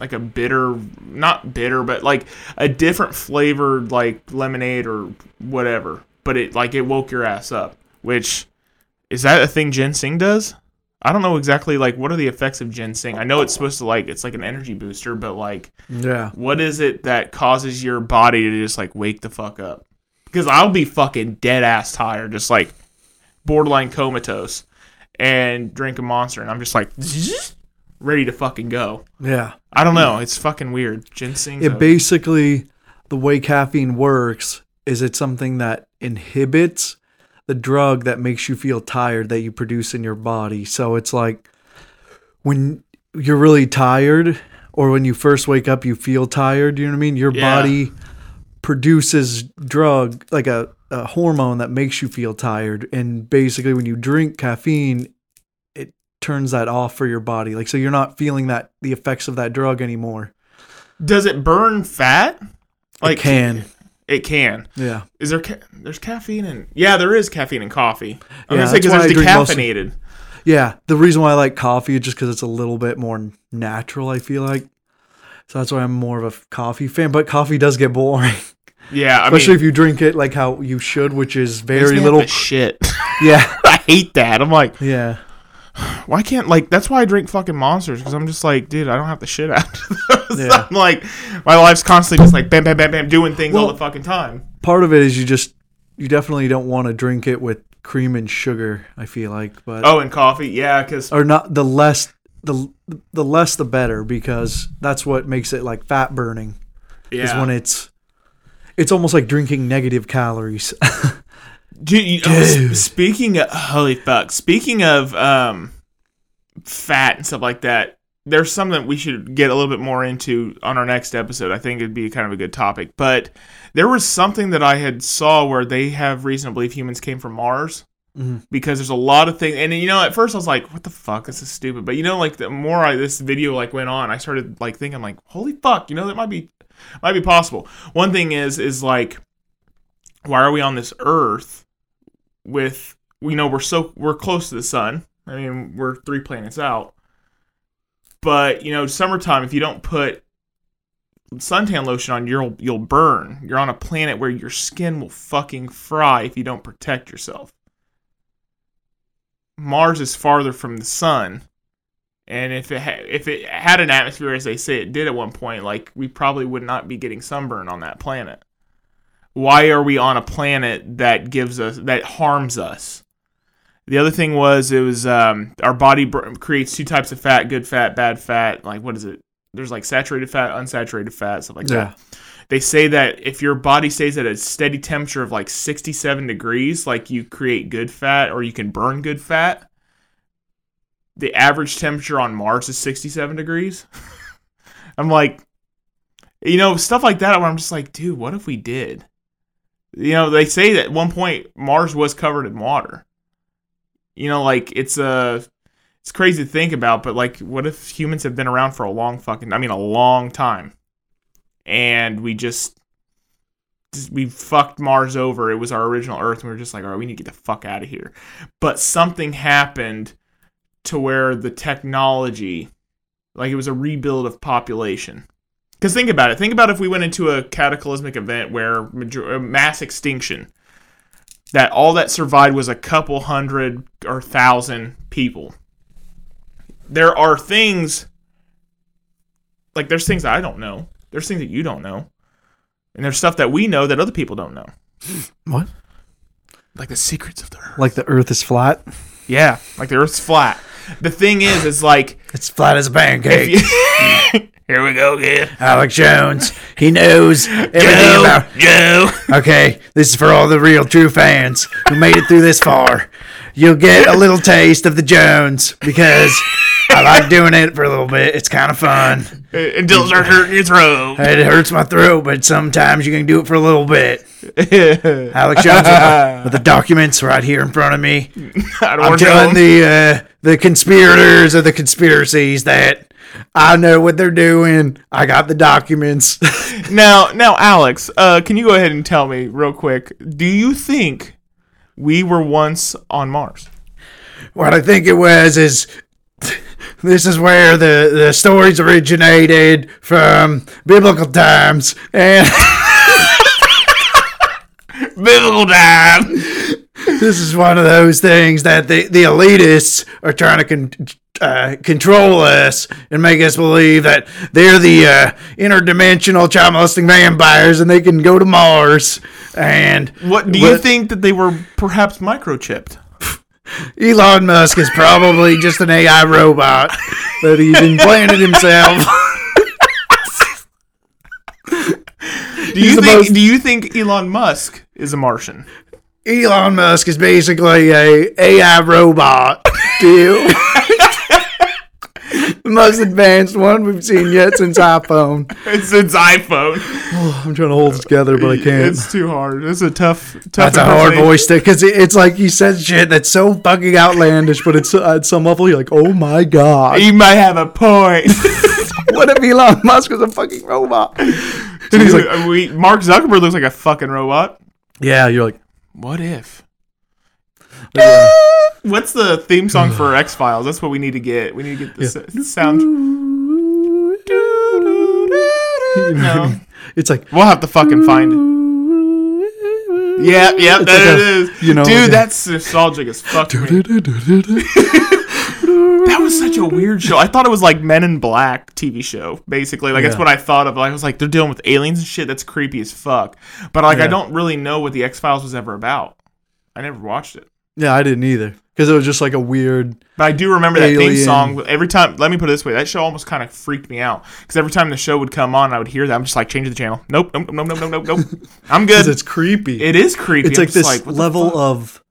like a bitter not bitter, but like a different flavored like lemonade or whatever. But it like it woke your ass up. Which is that a thing ginseng does? I don't know exactly like what are the effects of ginseng. I know it's supposed to like it's like an energy booster, but like Yeah. what is it that causes your body to just like wake the fuck up? Because I'll be fucking dead ass tired, just like borderline comatose, and drink a monster, and I'm just like ready to fucking go. Yeah. I don't know. It's fucking weird. Ginseng. It basically the way caffeine works is it's something that inhibits the drug that makes you feel tired that you produce in your body. So it's like when you're really tired or when you first wake up you feel tired, you know what I mean? Your Yeah. body produces drug like a, a hormone that makes you feel tired and basically when you drink caffeine turns that off for your body. Like so you're not feeling that the effects of that drug anymore. Does it burn fat? It can. It can. Yeah. Is there? Ca- there's caffeine in. Yeah, there is caffeine in coffee. I'm Yeah, gonna say that's because why there's I drink mostly- decaffeinated. Yeah, the reason why I like coffee is just because it's a little bit more natural. I feel like, so that's why I'm more of a coffee fan. But coffee does get boring, Yeah, I especially mean, if you drink it like how you should, which is very little. shit. Yeah, I hate that. I'm like, yeah, why can't like that's why I drink fucking monsters because I'm just like, dude, I don't have the shit those. Yeah. I'm like, my life's constantly just like bam, bam, bam, bam, doing things all the fucking time. part of it is you just you definitely don't want to drink it with cream and sugar. I feel like, but Oh, and coffee, yeah, because or not the less the the less the better because that's what makes it like fat burning is yeah. when it's it's almost like drinking negative calories. Dude, you know, s- Dude. speaking of holy fuck, speaking of um, fat and stuff like that, there's something we should get a little bit more into on our next episode. I think it'd be kind of a good topic. But there was something that I had saw where they have reason to believe humans came from Mars. Mhm. Because there's a lot of things, and you know, at first I was like, "What the fuck? This is stupid." But you know, like the more I this video like went on, I started like thinking, like, "Holy fuck!" You know, that might be might be possible. One thing is, is like, why are we on this Earth with we know we're so we're close to the sun. I mean, we're three planets out. But, you know, summertime if you don't put suntan lotion on, you'll you'll burn. You're on a planet where your skin will fucking fry if you don't protect yourself. Mars is farther from the sun. And if it ha- if it had an atmosphere as they say it did at one point, like we probably would not be getting sunburn on that planet why are we on a planet that gives us that harms us? The other thing was it was um, our body br- creates two types of fat good fat bad fat like what is it? There's like saturated fat unsaturated fat stuff like Yeah. that. They say that if your body stays at a steady temperature of like 67 degrees like you create good fat or you can burn good fat the average temperature on mars is 67 degrees. I'm like you know stuff like that where i'm just like dude what if we did you know, they say that at one point Mars was covered in water. You know, like it's a it's crazy to think about, but like what if humans have been around for a long fucking I mean a long time. And we just just- we fucked Mars over. It was our original Earth, and we were just like, all right, we need to get the fuck out of here. But something happened to where the technology, like it was a rebuild of population. Because think about it. Think about if we went into a cataclysmic event where major- uh, mass extinction, that all that survived was a couple hundred or thousand people. There are things, like there's things I don't know. There's things that you don't know. And there's stuff that we know that other people don't know. What? Like the secrets of the earth. Like the Earth is flat? Yeah, like the earth's flat. The thing is, is like, It's flat as a pancake. here we go again. Alex Jones, he knows everything about. Joe. Okay, this is for all the real true fans who made it through this far. You'll get a little taste of the Jones because I like doing it for a little bit. It's kind of fun. Until it starts hurting your throat. It hurts my throat, but sometimes you can do it for a little bit. Alex Jones with, with the documents right here in front of me. I don't I'm telling the uh, the conspirators of the conspiracies that I know what they're doing. I got the documents. Now, now, Alex, uh, can you go ahead and tell me real quick? Do you think we were once on Mars? what I think it was is this is where the, the stories originated from biblical times and Biblical time. this is one of those things that the, the elitists are trying to con- uh, control us and make us believe that they're the uh, interdimensional child molesting vampires and they can go to Mars and What do you think that they were perhaps microchipped? Elon Musk is probably just an AI robot that he's implanted himself. Do you think? most- Do you think Elon Musk is a Martian? Elon Musk is basically a AI robot. Deal. the most advanced one we've seen yet since iPhone. It's its iPhone. I'm trying to hold it together, but I can't. It's too hard. It's a tough, tough. That's a hard voice to because it, it's like he says shit that's so fucking outlandish. but it's uh, at some level, you're like, oh my god. He might have a point. What if Elon Musk was a fucking robot? and he's like, we, Mark Zuckerberg looks like a fucking robot. Yeah, you're like, What if? What's the theme song for X Files? That's what we need to get. We need to get the s- sound. No, it's like, we'll have to fucking find it. Yeah, yeah, It's like it a- is. you know, dude, a- that's nostalgic as fuck. That was such a weird show. I thought it was like Men in Black TV show, basically. Like that's what I thought of. Like, I was like, they're dealing with aliens and shit. That's creepy as fuck. But like, I don't really know what the X Files was ever about. I never watched it. Yeah, I didn't either. Because it was just like a weird. But I do remember that theme song. Every time, let me put it this way: that show almost kind of freaked me out because every time the show would come on, I would hear that. I'm just like, change the channel. Nope, nope, nope, nope, nope, nope, nope. I'm good. It's creepy. It is creepy. it's I'm like this the level of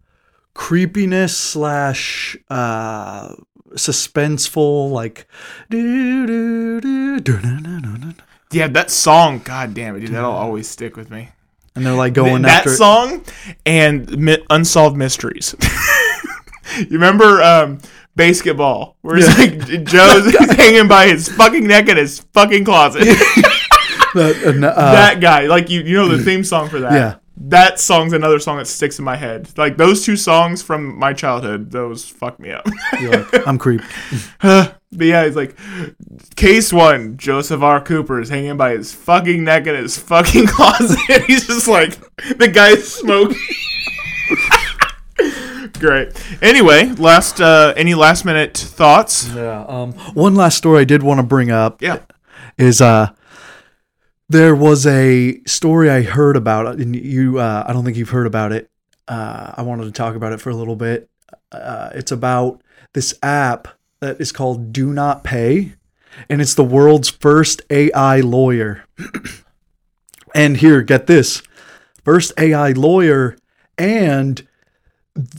creepiness slash uh suspenseful like yeah, that song. God damn it, dude, that'll always stick with me. And they're like going that after song and mi- unsolved mysteries. you remember um, basketball, where it's like Joe's hanging by his fucking neck in his fucking closet. that, uh, uh, that guy, like you, you know the theme song for that. Yeah. That song's another song that sticks in my head. Like those two songs from my childhood, those fuck me up. like, I'm creeped. But yeah, he's like, case one, Joseph R. Cooper is hanging by his fucking neck in his fucking closet. he's just like, the guy's smoking. Great. Anyway, last uh any last minute thoughts? Yeah. Um. One last story I did want to bring up. Yeah. is uh there was a story I heard about and you uh, I don't think you've heard about it. Uh, I wanted to talk about it for a little bit. Uh, it's about this app that is called DoNotPay and it's the world's first AI lawyer. and here, get this. First AI lawyer and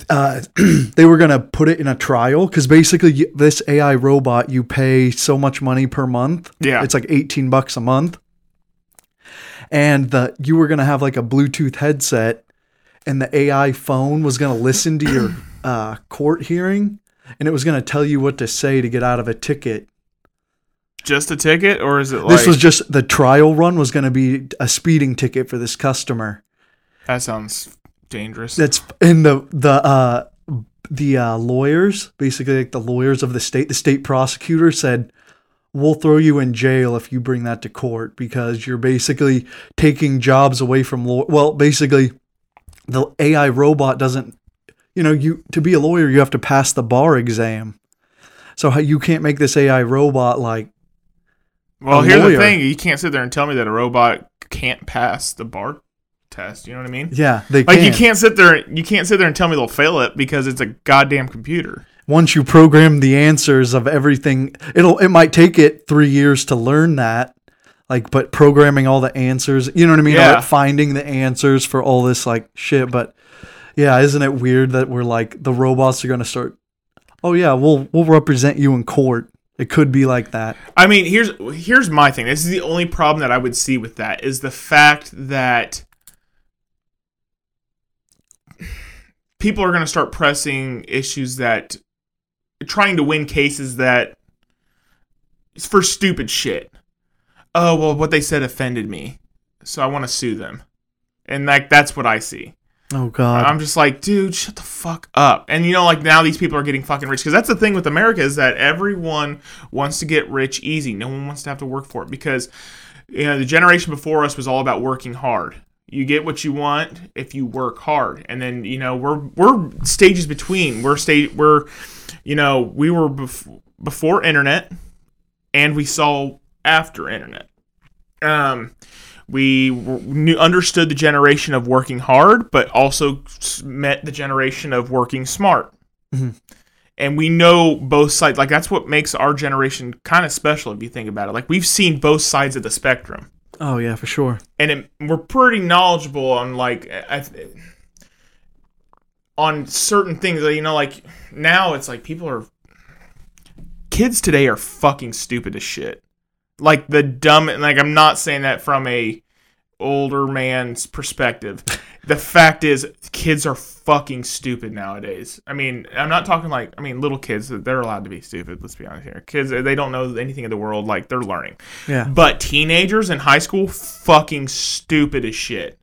uh, they were gonna put it in a trial because basically you- this AI robot you pay so much money per month. Yeah. it's like eighteen bucks a month, and the you were gonna have like a Bluetooth headset, and the AI phone was going to listen to your uh, court hearing, and it was going to tell you what to say to get out of a ticket. Just a ticket, or is it like This was just the trial run was going to be a speeding ticket for this customer. that sounds dangerous? That's in the the uh, the uh, lawyers, basically like the lawyers of the state. The state prosecutor said, "We'll throw you in jail if you bring that to court because you're basically taking jobs away from law." Well, basically, the AI robot doesn't. You know, you to be a lawyer, you have to pass the bar exam. So how you can't make this AI robot like well, here's lawyer. the thing: you can't sit there and tell me that a robot can't pass the bar test. You know what I mean? yeah they Like can. you can't sit there, you can't sit there and tell me they'll fail it because it's a goddamn computer. once you program the answers of everything it'll it might take it three years to learn that like but programming all the answers you know what i mean Yeah. Like, finding the answers for all this like shit but yeah isn't it weird that we're like the robots are to start oh yeah we'll we'll represent you in court it could be like that I mean, here's here's my thing. This is the only problem that I would see with that is the fact that people are going to start pressing issues that trying to win cases that for stupid shit. Oh, well what they said offended me. So I want to sue them. And like that's what I see. Oh god I'm just like, dude, shut the fuck up. And you know, like now these people are getting fucking rich because that's the thing with America is that everyone wants to get rich easy. No one wants to have to work for it because you know the generation before us was all about working hard. You get what you want if you work hard, and then you know we're we're stages between. We're state we're you know we were bef- before internet, and we saw after internet. Um, we knew, understood the generation of working hard, but also met the generation of working smart. Mm-hmm. And we know both sides. Like that's what makes our generation kind of special, if you think about it. Like we've seen both sides of the spectrum, oh yeah for sure and it, we're pretty knowledgeable on like I, on certain things. You know, like now it's like people are kids today are fucking stupid as shit. Like the dumb like I'm not saying that from a older man's perspective. The fact is kids are fucking stupid nowadays. I mean, I'm not talking like I mean little kids, they're allowed to be stupid, let's be honest here. Kids they don't know anything in the world like they're learning. yeah But teenagers in high school fucking stupid as shit.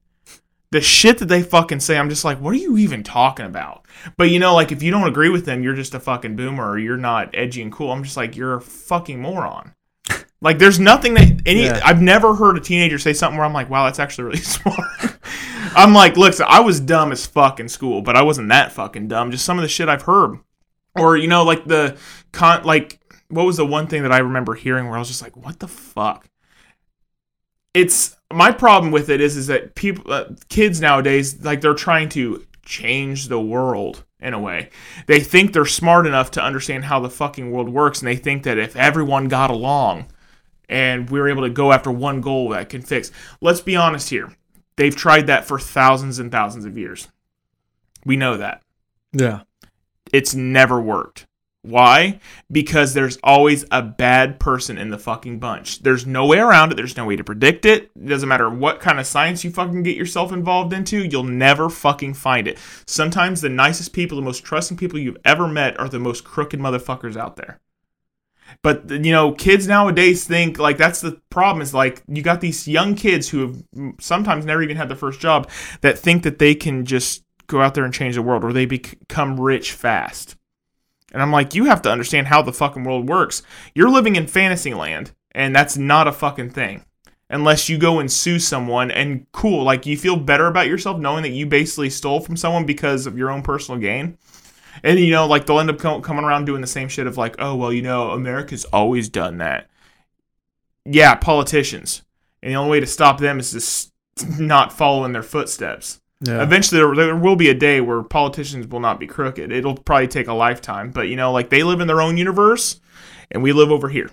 The shit that they fucking say, I'm just like, what are you even talking about? But you know, like if you don't agree with them, you're just a fucking boomer or you're not edgy and cool. I'm just like, you're a fucking moron. Like there's nothing that any Yeah. I've never heard a teenager say something where I'm like, wow, that's actually really smart. I'm like, look, so I was dumb as fuck in school, but I wasn't that fucking dumb. Just some of the shit I've heard. Or, you know, like the con like what was the one thing that I remember hearing where I was just like, what the fuck? It's my problem with it is is that people uh, kids nowadays like they're trying to change the world in a way. They think they're smart enough to understand how the fucking world works and they think that if everyone got along and we were able to go after one goal that can fix. Let's be honest here. They've tried that for thousands and thousands of years. We know that yeah it's never worked. Why? Because there's always a bad person in the fucking bunch. There's no way around it. There's no way to predict it. It doesn't matter what kind of science you fucking get yourself involved into, you'll never fucking find it. Sometimes the nicest people, the most trusting people you've ever met are the most crooked motherfuckers out there. But you know, kids nowadays think like that's the problem. Is like you got these young kids who have sometimes never even had their first job that think that they can just go out there and change the world, or they become rich fast. And I'm like, you have to understand how the fucking world works. You're living in fantasy land, and that's not a fucking thing. Unless you go and sue someone, and cool, like you feel better about yourself knowing that you basically stole from someone because of your own personal gain. And you know, like they'll end up co- coming around doing the same shit of like, oh well, you know, America's always done that. Yeah, politicians, and the only way to stop them is just not follow in their footsteps. yeah Eventually, there, there will be a day where politicians will not be crooked. It'll probably take a lifetime, but you know, like they live in their own universe, and we live over here,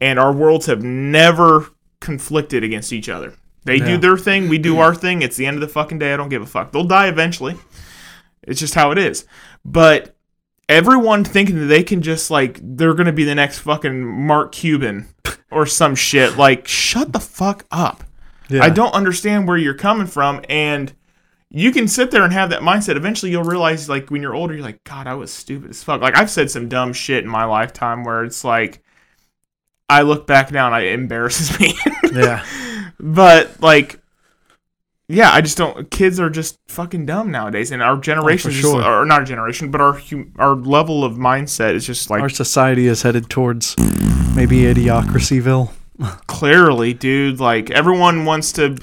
and our worlds have never conflicted against each other. They do their thing, we do our thing. It's the end of the fucking day. I don't give a fuck. They'll die eventually. It's just how it is. But everyone thinking that they can just like they're gonna be the next fucking Mark Cuban or some shit. Like, shut the fuck up. yeah I don't understand where you're coming from, and you can sit there and have that mindset. Eventually, you'll realize, like, when you're older, you're like, God, I was stupid as fuck. Like, I've said some dumb shit in my lifetime where it's like, I look back now and it embarrasses me. Yeah. but, like, yeah, I just don't. Kids are just fucking dumb nowadays, and our oh, generation, just- sure. or not our generation, but our hum, our level of mindset is just like Our society is headed towards maybe idiocracyville. clearly, dude. Like everyone wants to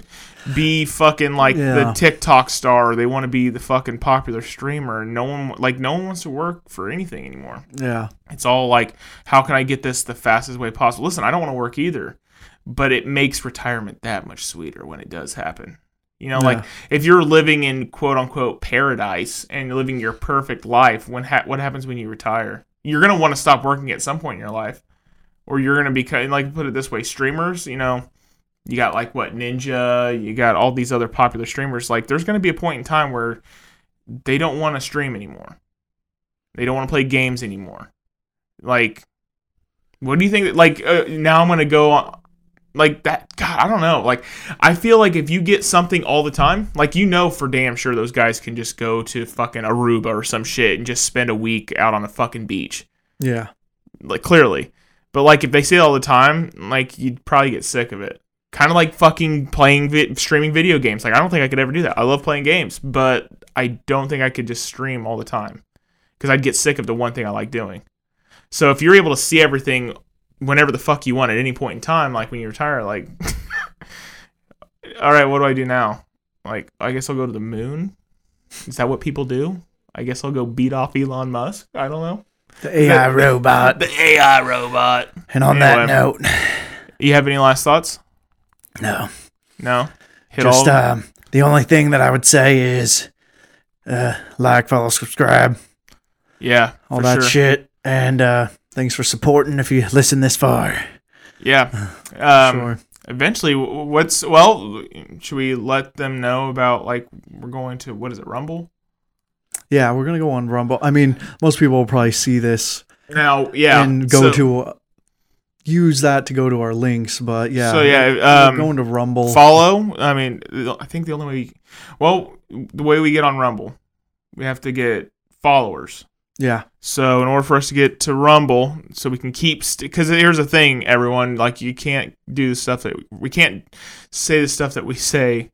be fucking like the TikTok star. They want to be the fucking popular streamer. No one like no one wants to work for anything anymore. Yeah. It's all like, how can I get this the fastest way possible? Listen, I don't want to work either, but it makes retirement that much sweeter when it does happen. You know, like if you're living in quote unquote paradise and living your perfect life, when ha- what happens when you retire? You're gonna want to stop working at some point in your life, or you're gonna be like put it this way: streamers, you know, you got like what Ninja, you got all these other popular streamers. Like, there's gonna be a point in time where they don't want to stream anymore. They don't want to play games anymore. Like, what do you think? That, like, uh, now I'm gonna go on, like that. God, I don't know. Like, I feel like if you get something all the time, like you know for damn sure those guys can just go to fucking Aruba or some shit and just spend a week out on a fucking beach. Yeah. Like, clearly. But like, if they see it all the time, like you'd probably get sick of it. Kind of like fucking playing, vi- streaming video games. Like, I don't think I could ever do that. I love playing games, but I don't think I could just stream all the time because I'd get sick of the one thing I like doing. So if you're able to see everything whenever the fuck you want at any point in time, like when you retire, like, all right, what do I do now? Like, I guess I'll go to the moon. Is that what people do? I guess I'll go beat off Elon Musk. I don't know. The AI robot. The AI robot. And on that note, You have any last thoughts? no. No. Hit Just um, the only thing that I would say is uh, like, follow, subscribe, yeah. all that sure. shit. And uh, thanks for supporting if you listen this far. Yeah. Um, sure. Eventually, what's well? Should we let them know about like we're going to what is it? Rumble. Yeah, we're gonna go on Rumble. I mean, most people will probably see this Now, yeah, and go so- to uh, use that to go to our links. But yeah, So yeah, we're um, going to Rumble. follow. I mean, I think the only way, well, the way we get on Rumble, we have to get followers. Yeah, So in order for us to get to Rumble, so we can keep, because here's the thing, everyone, like you can't do the stuff that we can't say the stuff that we say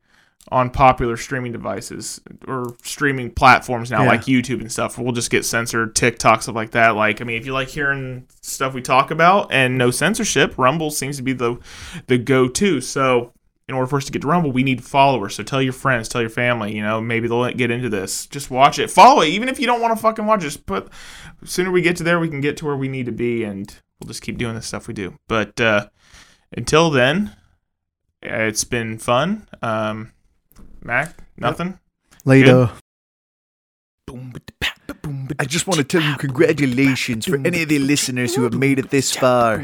on popular streaming devices or streaming platforms now, Yeah. like YouTube and stuff. We'll just get censored, TikTok stuff like that. Like, I mean, if you like hearing stuff we talk about and no censorship, Rumble seems to be the the go to. So in order for us to get to Rumble, we need followers. So tell your friends, tell your family. You know, maybe they'll get into this. Just watch it, follow it, even if you don't want to fucking watch. it, Just put. The sooner we get to there, we can get to where we need to be, and we'll just keep doing the stuff we do. But uh, until then, it's been fun. Um, Mac, nothing. later. I just want to tell you congratulations for any of the listeners who have made it this far.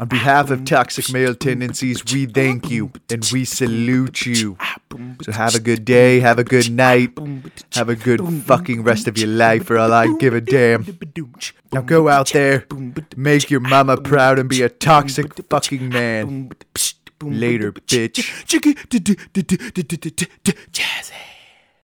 On behalf of Toxic Male Tendencies, we thank you and we salute you. So have a good day, have a good night, have a good fucking rest of your life for all I give a damn. Now go out there, make your mama proud and be a toxic fucking man. Later, bitch. Jazzy.